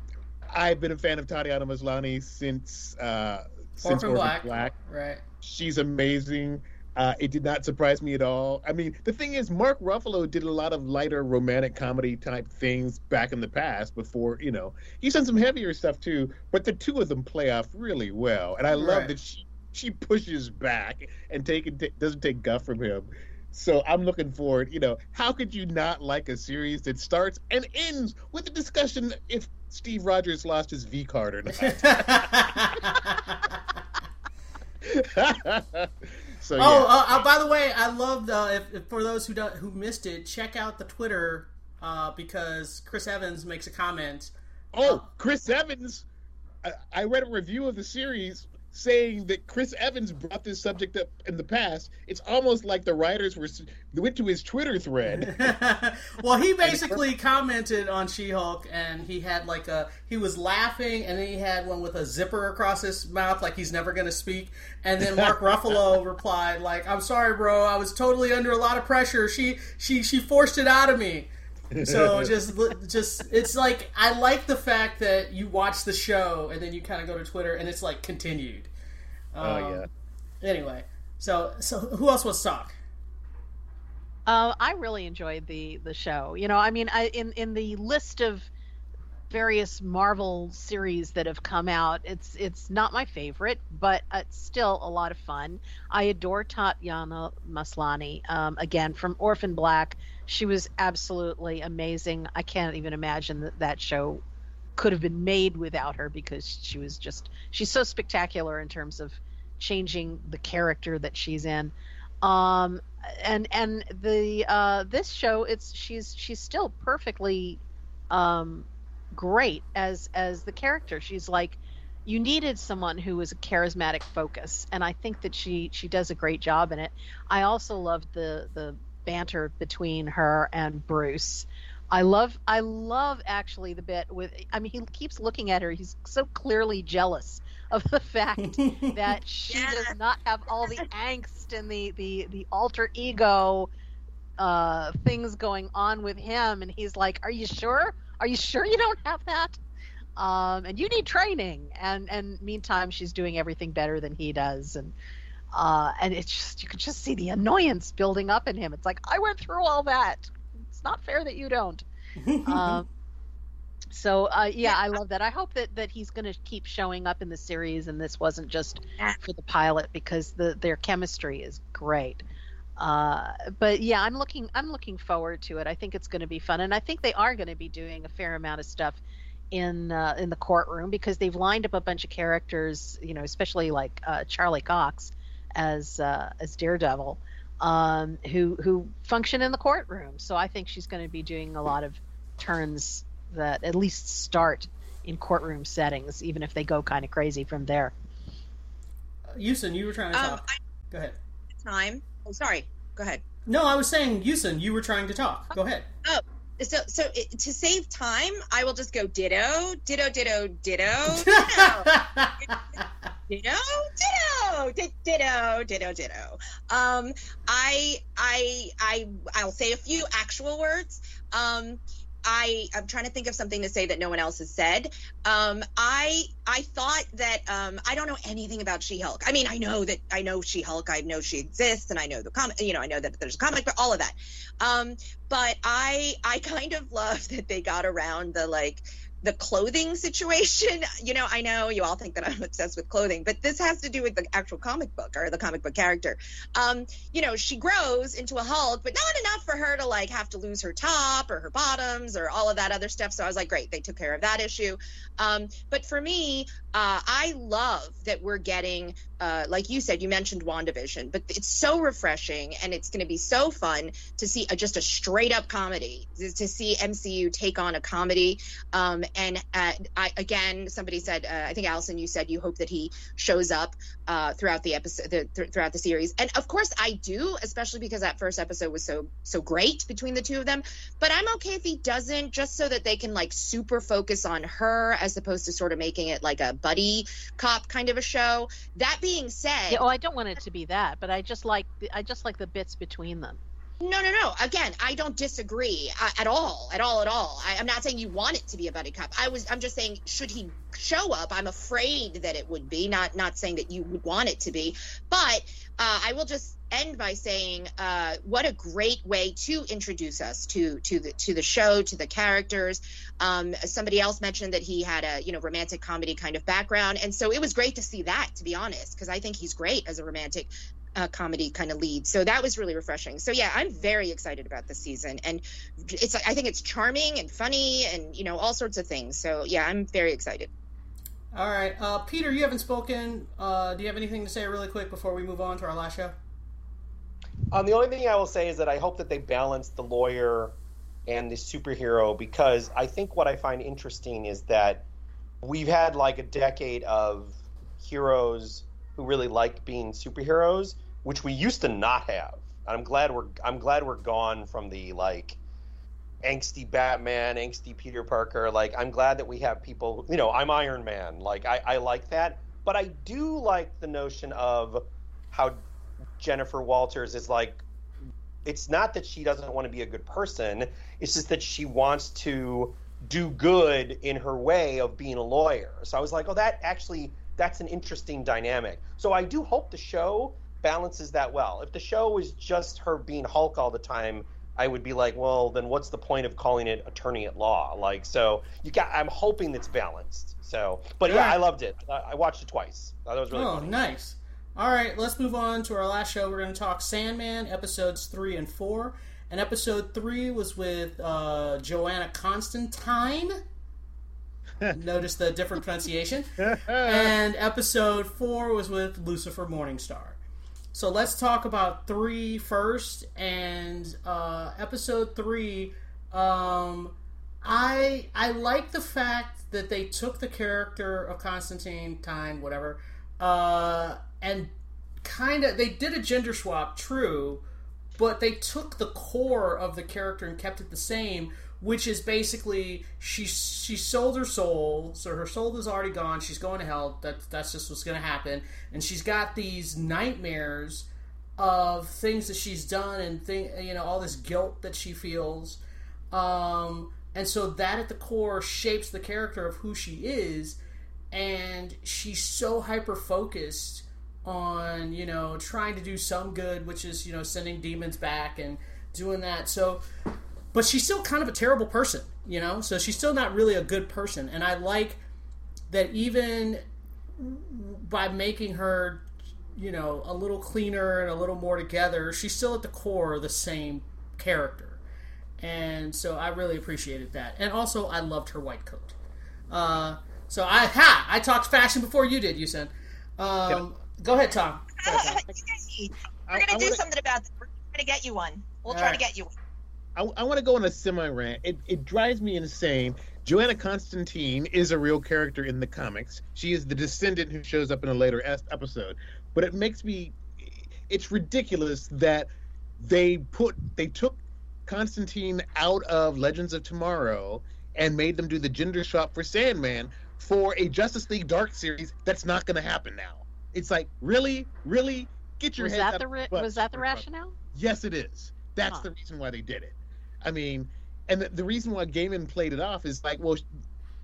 I've been a fan of Tatiana Maslany since uh, since Orphan Black. Black. Right. She's amazing. Uh, it did not surprise me at all. I mean, the thing is, Mark Ruffalo did a lot of lighter romantic comedy type things back in the past. Before you know, he's done some heavier stuff too. But the two of them play off really well, and I love Right. that she she pushes back and take doesn't take guff from him. So I'm looking forward. You know, how could you not like a series that starts and ends with a discussion if Steve Rogers lost his V card or not? so yeah. Oh, uh, uh, by the way, I loved. Uh, if, if for those who don't, who missed it, check out the Twitter uh, because Chris Evans makes a comment. Oh, Chris Evans. I, I read a review of the series saying that Chris Evans brought this subject up in the past. It's almost like the writers were went to his Twitter thread. well, he basically commented on She-Hulk, and he had like a he was laughing, and then he had one with a zipper across his mouth, like he's never going to speak. And then Mark Ruffalo replied, like, "I'm sorry, bro. I was totally under a lot of pressure. She she she forced it out of me." So just just it's like I like the fact that you watch the show and then you kind of go to Twitter and it's like continued. oh Um, yeah. Anyway, so so who else wants to talk? Uh, I really enjoyed the the show. You know, I mean, I in in the list of various Marvel series that have come out, it's it's not my favorite, but it's still a lot of fun. I adore Tatiana Maslany. Um, again, from Orphan Black, she was absolutely amazing. I can't even imagine that that show could have been made without her because she was just she's so spectacular in terms of changing the character that she's in. Um and and the uh this show it's she's she's still perfectly um great as as the character. She's like you needed someone who was a charismatic focus and i think that she she does a great job in it. I also loved the the banter between her and bruce. I love i love actually the bit with i mean he keeps looking at her. He's so clearly jealous of the fact that she Yeah. does not have all the angst and the the the alter ego uh things going on with him. And he's like are you sure? Are you sure you don't have that? Um and you need training. And and meantime she's doing everything better than he does. And uh and it's just you could just see the annoyance building up in him it's like i went through all that it's not fair that you don't um so uh, yeah, I love that. I hope that that he's going to keep showing up in the series, and this wasn't just for the pilot because the their chemistry is great. Uh, but yeah, I'm looking I'm looking forward to it. I think it's going to be fun, and I think they are going to be doing a fair amount of stuff in uh, in the courtroom because they've lined up a bunch of characters, you know, especially like uh, Charlie Cox as uh, as Daredevil, um, who who function in the courtroom. So I think she's going to be doing a lot of turns that at least start in courtroom settings, even if they go kind of crazy from there. Houston, you were trying to Um, talk. I, Go ahead. time. Oh, sorry. Go ahead. No, I was saying, Yusin, you were trying to talk. Go ahead. So, so it, to save time, I will just go ditto, ditto, ditto, ditto, ditto, ditto, ditto, di- ditto, ditto, ditto. Um, I, I, I, I'll say a few actual words. Um, I, I'm trying to think of something to say that no one else has said. Um, I, I thought that um, I don't know anything about She-Hulk. I mean, I know that I know She-Hulk. I know she exists, and I know the comic. You know, I know that there's a comic, but all of that. Um, but I, I kind of love that they got around the like the clothing situation. You know, I know you all think that I'm obsessed with clothing, but this has to do with the actual comic book or the comic book character. Um, you know, she grows into a Hulk, but not enough for her to like have to lose her top or her bottoms or all of that other stuff. So I was like, great, they took care of that issue. Um, but for me, uh, I love that we're getting, uh, like you said, you mentioned WandaVision, but it's so refreshing and it's going to be so fun to see a, just a straight up comedy, to see MCU take on a comedy. Um, and uh, I, again, somebody said, uh, I think Allison, you said you hope that he shows up uh, throughout the episode, the, th- throughout the series. And of course, I do, especially because that first episode was so so great between the two of them. But I'm okay if he doesn't, just so that they can like super focus on her as opposed to sort of making it like a buddy cop kind of a show. That being said, Yeah, oh, I don't want it to be that, but I just like I just like the bits between them. No, no, no. Again, I don't disagree uh, at all, at all, at all. I, I'm not saying you want it to be a buddy cop. I was, I'm just saying, should he show up? I'm afraid that it would be. Not, not saying that you would want it to be, but uh, I will just end by saying, uh, what a great way to introduce us to to the to the show, to the characters. Um, somebody else mentioned that he had a you know romantic comedy kind of background, and so it was great to see that, to be honest, because I think he's great as a romantic uh, comedy kind of lead. So that was really refreshing. So yeah, I'm very excited about this season, and it's I think it's charming and funny, and you know all sorts of things. So yeah, I'm very excited. All right, uh, Peter, you haven't spoken. Uh, do you have anything to say really quick before we move on to our last show? Um, the only thing I will say is that I hope that they balance the lawyer and the superhero because I think what I find interesting is that we've had like a decade of heroes who really like being superheroes, which we used to not have. I'm glad we're I'm glad we're gone from the like angsty Batman, angsty Peter Parker. Like I'm glad that we have people. You know, I'm Iron Man. Like I, I like that, but I do like the notion of how Jennifer Walters is like. It's not that she doesn't want to be a good person. It's just that she wants to do good in her way of being a lawyer. So I was like, oh, that actually that's an interesting dynamic. So I do hope the show balances that well. If the show was just her being Hulk all the time, I would be like, well, then what's the point of calling it attorney at law? Like, so you got. I'm hoping it's balanced. So, but yeah, I loved it. I, I watched it twice. That was really oh, funny. nice. All right, let's move on to our last show. We're going to talk Sandman episodes three and four. And episode three was with uh, Johanna Constantine. Notice the different pronunciation. and episode four was with Lucifer Morningstar. So let's talk about three first. And uh, episode three, um, I I like the fact that they took the character of Constantine Time, whatever, uh, and kind of they did a gender swap, true, but they took the core of the character and kept it the same, which is basically she she sold her soul, so her soul is already gone. She's going to hell. That that's just what's going to happen, and she's got these nightmares of things that she's done and thing you know all this guilt that she feels. Um, and so that at the core shapes the character of who she is and she's so hyper focused on you know trying to do some good which is you know sending demons back and doing that so but she's still kind of a terrible person you know so she's still not really a good person and i like that even by making her you know a little cleaner and a little more together she's still at the core the same character and so I really appreciated that. And also, I loved her white coat. Uh, so I ha I talked fashion before you did. You said. Um, Go ahead, Tom. Go ahead, Tom. We're gonna do wanna- something about this. We're gonna get you one. We'll All try right. to get you one. I, I want to go on a semi rant. It, it drives me insane. Johanna Constantine is a real character in the comics. She is the descendant who shows up in a later episode. But it makes me. it's ridiculous that they put they took Constantine out of Legends of Tomorrow and made them do the gender swap for Sandman for a Justice League Dark series that's not going to happen now. It's like, really, really, get your Was heads that out the ra- was that the rationale? Yes, it is. That's Huh. the reason why they did it. I mean, and the, the reason why Gaiman played it off is like, well,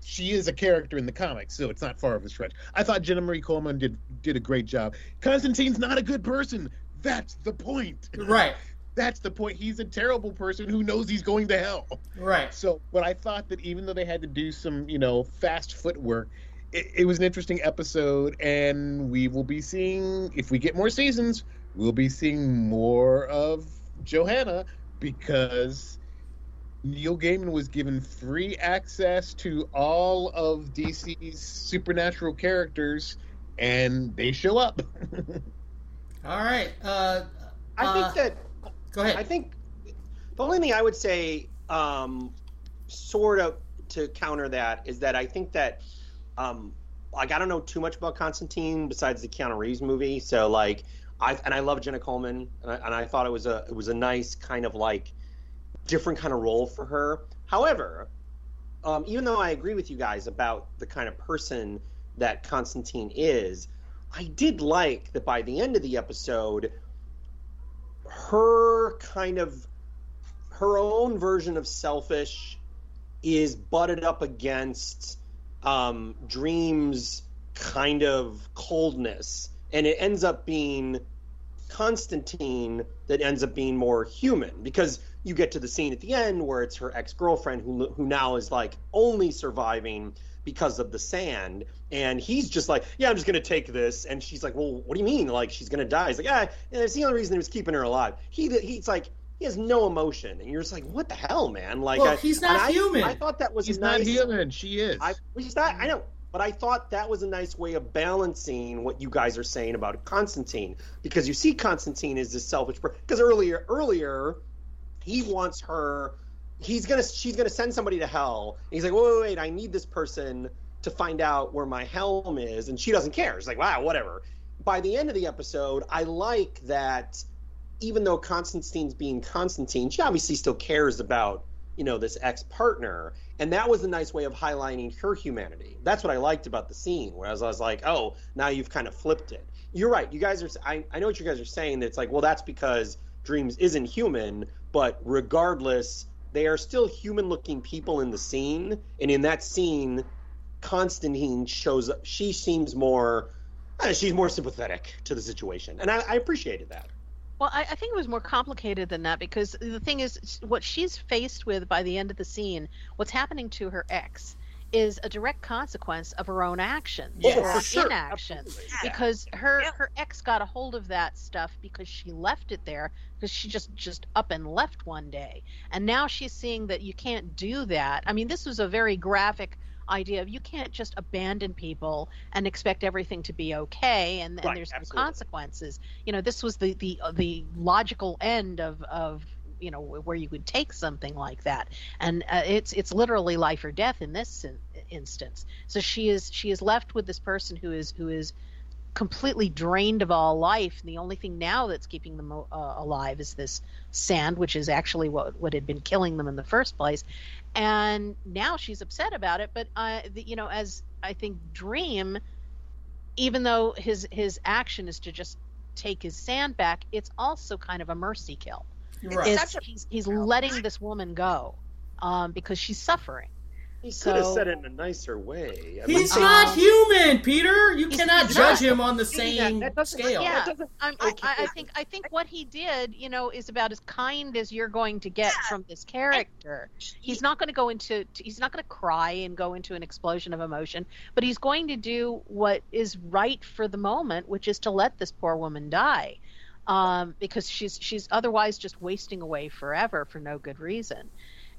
she is a character in the comics, so it's not far of a stretch. I thought Jenna Marie Coleman did did a great job. Constantine's not a good person. That's the point. Right. That's the point. He's a terrible person who knows he's going to hell. Right. So, but I thought that even though they had to do some, you know, fast footwork, it, it was an interesting episode, and we will be seeing if we get more seasons, we'll be seeing more of Johanna because Neil Gaiman was given free access to all of DC's supernatural characters, and they show up. All right. Uh, I uh, think that Go ahead. I think the only thing I would say, um, sort of to counter that, is that I think that, um, like I don't know too much about Constantine besides the Keanu Reeves movie. So like, I and I love Jenna Coleman, and I, and I thought it was a it was a nice kind of like different kind of role for her. However, um, even though I agree with you guys about the kind of person that Constantine is, I did like that by the end of the episode, her kind of her own version of selfish is butted up against um, Dream's kind of coldness, and it ends up being Constantine that ends up being more human because you get to the scene at the end where it's her ex girlfriend who who now is like only surviving because of the sand, and he's just like, yeah, I'm just gonna take this, and she's like, well, what do you mean? Like she's gonna die? He's like, ah, and it's the only reason he was keeping her alive. He he's like. He has no emotion, and you're just like, "What the hell, man?" Like, Well, I, he's not I- human. I thought that was He's a not nice, human. She is. I, he's not. I know, but I thought that was a nice way of balancing what you guys are saying about Constantine, because you see Constantine as this selfish person. Because earlier, earlier, he wants her. He's gonna. She's gonna send somebody to hell. And he's like, wait, wait, wait, I need this person to find out where my helm is, and she doesn't care. She's like, wow, whatever. By the end of the episode, I like that. Even though Constantine's being Constantine, she obviously still cares about you know this ex partner and that was a nice way of highlighting her humanity that's what i liked about the scene whereas i was like oh now you've kind of flipped it you're right you guys are i, I know what you guys are saying that it's like well that's because dreams isn't human but regardless they are still human looking people in the scene and in that scene constantine shows up she seems more she's more sympathetic to the situation and i, I appreciated that. Well, I, I think it was more complicated than that because the thing is, what she's faced with by the end of the scene, what's happening to her ex, is a direct consequence of her own actions Yeah, or for sure. inaction. Absolutely. Because her her ex got a hold of that stuff because she left it there because she just just up and left one day, and now she's seeing that you can't do that. I mean, this was a very graphic idea of you can't just abandon people and expect everything to be okay and, and Right, there's no consequences you know this was the the uh, the logical end of of you know where you would take something like that. And uh, it's it's literally life or death in this in- instance. So she is she is left with this person who is who is completely drained of all life. And the only thing now that's keeping them uh, alive is this sand which is actually what what had been killing them in the first place. And now she's upset about it but uh the, you know as i think dream even though his his action is to just take his sand back it's also kind of a mercy kill Right. it's, he's, he's letting this woman go um, because she's suffering he could have said it in a nicer way I He's mean, not Um, human, Peter. You cannot judge not. him on the same that doesn't- scale. Yeah. that I'm, Okay. I I think I think what he did, you know, is about as kind as you're going to get from this character. He's not going to go into he's not going to cry and go into an explosion of emotion, but he's going to do what is right for the moment, which is to let this poor woman die, um, because she's she's otherwise just wasting away forever for no good reason,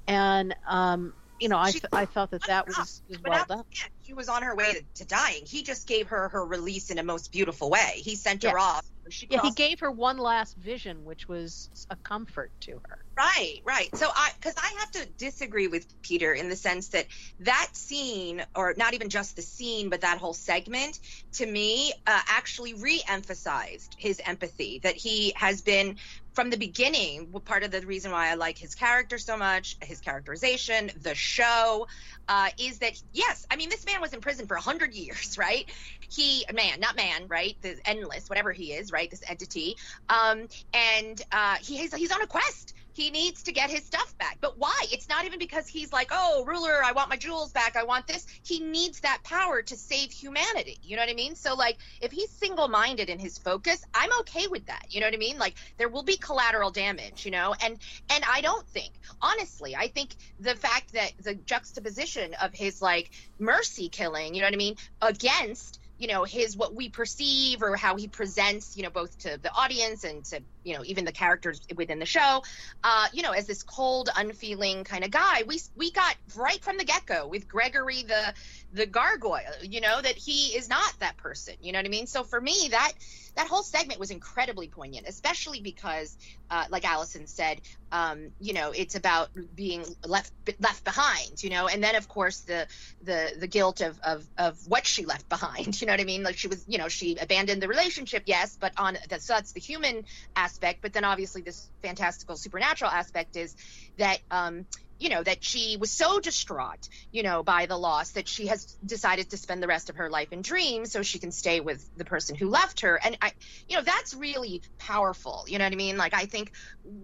and um, you know, I, She- I thought that that was, was well done. she was on her way to, to dying. He just gave her her release in a most beautiful way. He sent her off. Yeah, he crossed- gave her one last vision, which was a comfort to her. Right, right. So I, because I have to disagree with Peter in the sense that that scene, or not even just the scene, but that whole segment, to me, uh, actually re-emphasized his empathy. That he has been from the beginning. Part of the reason why I like his character so much, his characterization, the show, uh, is that yes, I mean this man was in prison for a hundred years, right? He man, not man, right? The endless, whatever he is, right? This entity, um, and uh, he, he's he's on a quest he needs to get his stuff back. But why? It's not even because he's like, oh, ruler, I want my jewels back. I want this. He needs that power to save humanity. You know what I mean? So, like, if he's single minded in his focus, I'm okay with that. You know what I mean? Like, there will be collateral damage, you know? And, and I don't think, honestly, I think the fact that the juxtaposition of his, like, mercy killing, you know what I mean, against, you know, his what we perceive or how he presents, you know, both to the audience and to, you know, even the characters within the show, uh, you know, as this cold, unfeeling kind of guy. We we got right from the get go with Gregory the the gargoyle. You know that he is not that person. You know what I mean? So for me, that that whole segment was incredibly poignant, especially because, uh, like Allison said, um, you know, it's about being left left behind. You know, and then of course the the the guilt of of of what she left behind. You know what I mean? Like she was, you know, she abandoned the relationship, yes, but on that's so that's the human aspect. But then obviously this fantastical supernatural aspect is that um, you know that she was so distraught, you know, by the loss that she has decided to spend the rest of her life in dreams so she can stay with the person who left her. And I, you know, that's really powerful. You know what I mean? Like I think,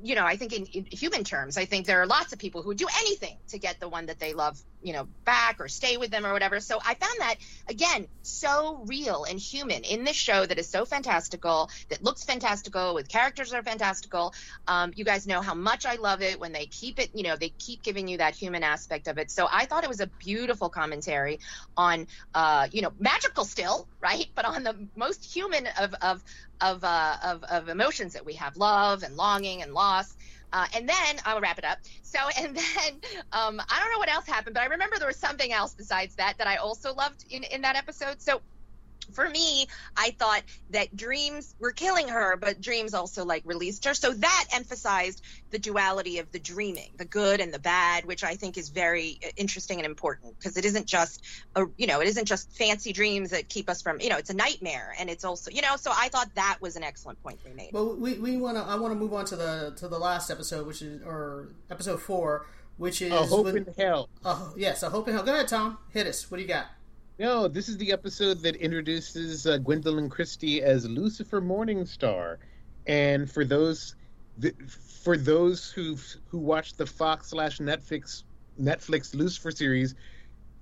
you know, I think in, in human terms, I think there are lots of people who would do anything to get the one that they love, you know, back or stay with them or whatever. So I found that again so real and human in this show that is so fantastical, that looks fantastical, with characters that are fantastical. Um, you guys know how much I love it when they keep it, you know, they keep giving you that human aspect of it. So I thought it was a beautiful commentary on, uh, you know, magical still, right? But on the most human of of of uh, of, of emotions that we have, love and longing and loss. Uh, and then I'll wrap it up. So, and then um, I don't know what else happened, but I remember there was something else besides that that I also loved in, in that episode. So, for me, I thought that dreams were killing her, but dreams also like released her. So that emphasized the duality of the dreaming, the good and the bad, which I think is very uh, interesting and important because it isn't just a, you know, it isn't just fancy dreams that keep us from, you know, it's a nightmare and it's also, you know, so I thought that was an excellent point they made. Well, we, we want to. I want to move on to the to the last episode, which is or episode four, which is A hope with- in hell. uh, yes, a hope in hell. Go ahead, Tom. Hit us. What do you got? No, this is the episode that introduces uh, Gwendoline Christie as Lucifer Morningstar, and for those, th- for those who who watched the Fox slash Netflix Netflix Lucifer series,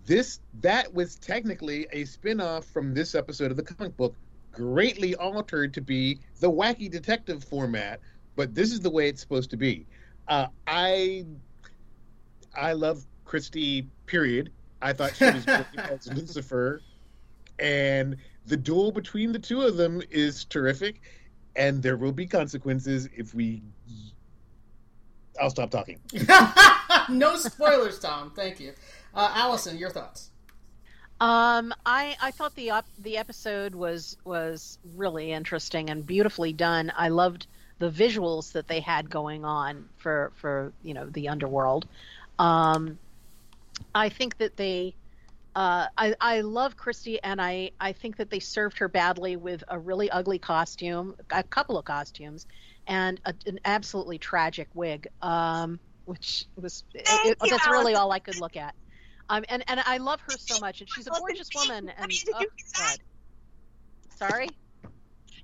this that was technically a spin-off from this episode of the comic book, greatly altered to be the wacky detective format, but this is the way it's supposed to be. Uh, I I love Christie. Period. I thought she was great as Lucifer, and the duel between the two of them is terrific. And there will be consequences if we. I'll stop talking. no spoilers, Tom. Thank you, uh, Allison. Your thoughts? Um, I I thought the op- the episode was was really interesting and beautifully done. I loved the visuals that they had going on for for you know the underworld. Um, I think that they. Uh, I, I love Christie, and I, I think that they served her badly with a really ugly costume, a couple of costumes, and a, an absolutely tragic wig, um, which was it, you, that's really all I could look at. Um, and and I love her so much, and she's a gorgeous woman. And oh. God. sorry,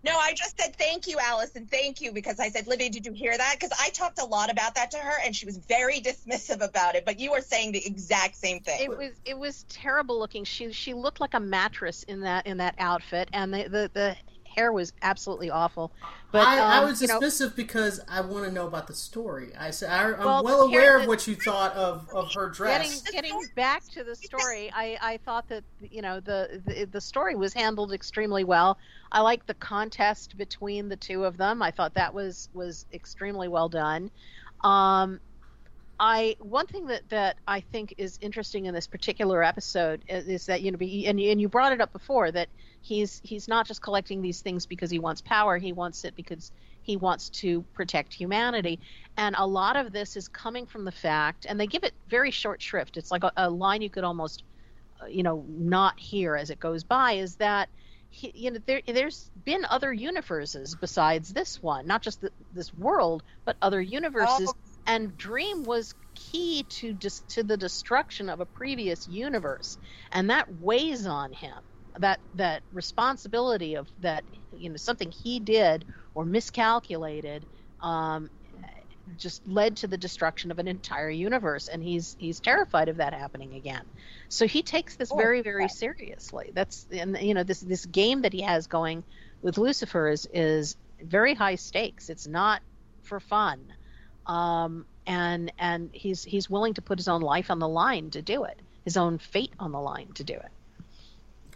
No, I just said thank you, Allison. Thank you because I said, Libby, did you hear that? Because I talked a lot about that to her, and she was very dismissive about it. But you are saying the exact same thing. it was it was terrible looking. She she looked like a mattress in that in that outfit, and the the, the hair was absolutely awful. But I, I um, was you know, dismissive because I want to know about the story. I said I, I'm Well, well aware of what you thought of, of her getting dress. getting back to the story, I, I thought that you know the, the the story was handled extremely well. I liked the contest between the two of them. I thought that was was extremely well done. Um, I one thing that that I think is interesting in this particular episode is, is that you know, be- and and you brought it up before that he's he's not just collecting these things because he wants power. He wants it because he wants to protect humanity. And a lot of this is coming from the fact, and they give it very short shrift. It's like a, a line you could almost, uh, you know, not hear as it goes by. Is that he, you know there there's been other universes besides this one, not just the, this world, but other universes. Oh. And Dream was key to just to the destruction of a previous universe, and that weighs on him. That that responsibility of that you know something he did or miscalculated um, just led to the destruction of an entire universe. And he's he's terrified of that happening again. So he takes this Oh, very very seriously. That's and you know this this game that he has going with lucifer is is very high stakes. It's not for fun um, and and he's he's willing to put his own life on the line to do it his own fate on the line to do it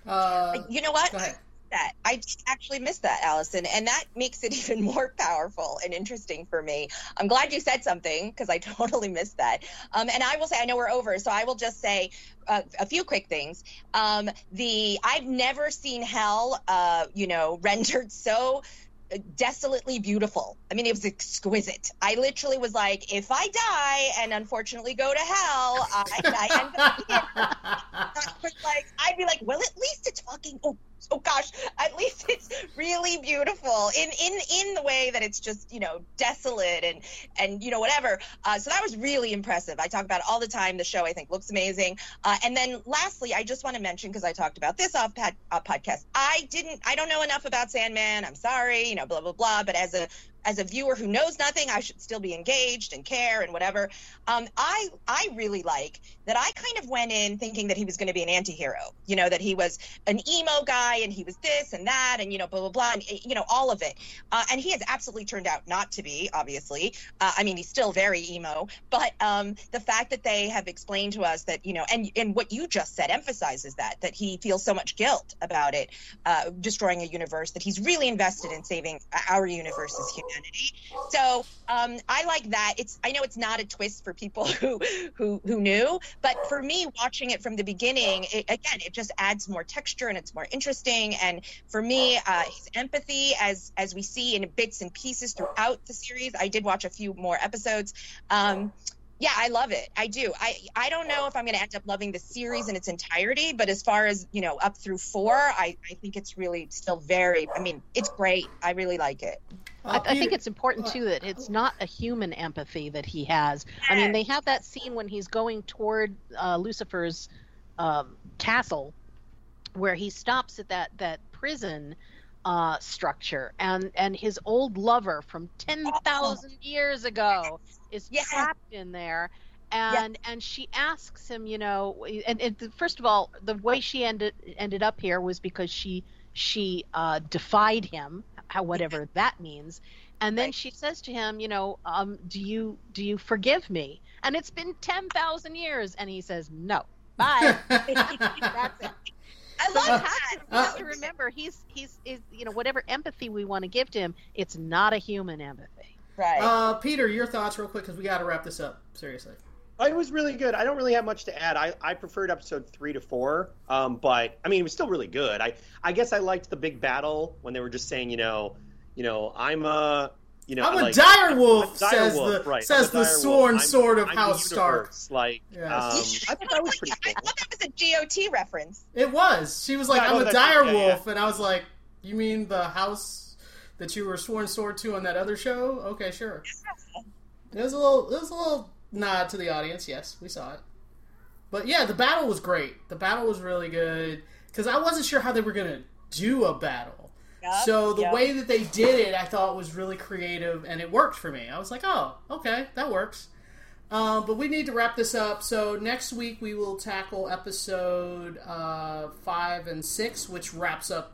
Uh, you know what? go ahead. that. I actually missed that, Allison, and that makes it even more powerful and interesting for me. I'm glad you said something because I totally missed that. Um, and I will say, I know we're over, so I will just say uh, a few quick things. Um, the I've never seen hell, uh, you know, rendered so desolately beautiful. I mean, it was exquisite. I literally was like, if I die and unfortunately go to hell, I, I end up here. I was like, I'd be like, well, at least it's fucking. Oh, oh gosh, at least it's really beautiful in in in the way that it's just you know desolate and and you know whatever. Uh, so that was really impressive. I talk about it all the time. The show I think looks amazing. Uh, and then lastly, I just want to mention because I talked about this off pod, uh, podcast. I didn't. I don't know enough about Sandman. I'm sorry. You know, blah blah blah. But as a as a viewer who knows nothing, I should still be engaged and care and whatever. Um, I I really like that. I kind of went in thinking that he was going to be an anti-hero. You know, that he was an emo guy and he was this and that and you know blah blah blah and you know all of it. Uh, and he has absolutely turned out not to be. Obviously, uh, I mean he's still very emo. But um, the fact that they have explained to us that you know and and what you just said emphasizes that that he feels so much guilt about it uh, destroying a universe that he's really invested in saving our universe's humanity. So um, I like that. It's I know it's not a twist for people who who who knew, but for me, watching it from the beginning, it, again, it just adds more texture and it's more interesting. And for me, uh, his empathy, as as we see in bits and pieces throughout the series, I did watch a few more episodes. Um, yeah, I love it. I do. I I don't know if I'm going to end up loving the series in its entirety, but as far as you know, up through four, I I think it's really still very. I mean, it's great. I really like it. I, I think it's important too that it's not a human empathy that he has. I mean, they have that scene when he's going toward uh, Lucifer's um, castle, where he stops at that that prison uh, structure, and and his old lover from ten thousand years ago is Yeah. trapped in there. And and she asks him, you know, and, and the- first of all, the way she ended ended up here was because she she uh, defied him, how whatever that means, and then Right. she says to him, you know, um, do you do you forgive me? And it's been ten thousand years, and he says no. Bye. That's it. I love we have, that. to, we have to remember he's he's is you know whatever empathy we want to give to him, it's not a human empathy. Right. Uh, Peter, your thoughts real quick because we got to wrap this up. Seriously. It was really good. I don't really have much to add. I, I preferred episode three to four, um, but I mean, it was still really good. I I guess I liked the big battle when they were just saying, you know, you know, I'm a, you know, I'm a like, dire wolf, I'm a dire says wolf, the right, says the sworn wolf. I'm- sword of I'm the House Stark. Like, Yes. um, I thought that was pretty I cool. thought that was a GOT reference. It was. She was like, Yeah, "I'm no, a that's- dire yeah, yeah. wolf," and I was like, "You mean the house that you were sworn sword to on that other show?" Okay, sure. It was a little. It was a little nod to the audience. Yes, we saw it. But yeah, the battle was great. The battle was really good because I wasn't sure how they were gonna do a battle. So the yup. way that they did it, I thought was really creative, and it worked for me. I was like, "Oh, okay, that works." Um, but we need to wrap this up. So next week we will tackle episode uh, five and six, which wraps up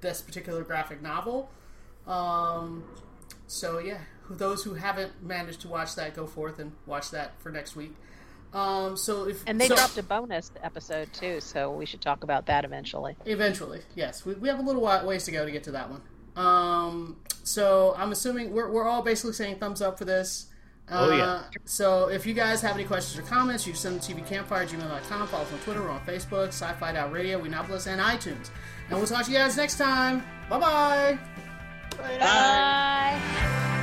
this particular graphic novel. Um, so yeah, those who haven't managed to watch that, go forth and watch that for next week. Um, so if and they so, dropped a bonus episode too, so we should talk about that eventually. Eventually, yes, we, we have a little ways to go to get to that one. Um, so I'm assuming we're we're all basically saying thumbs up for this. Uh, oh yeah. Uh, so if you guys have any questions or comments, you send them to tvcampfire@gmail.com. Follow us on Twitter, we're on Facebook, Sci-Fi Radio, Whedonopolis, and iTunes. And we'll talk to you guys next time. Bye-bye. Bye bye. Bye.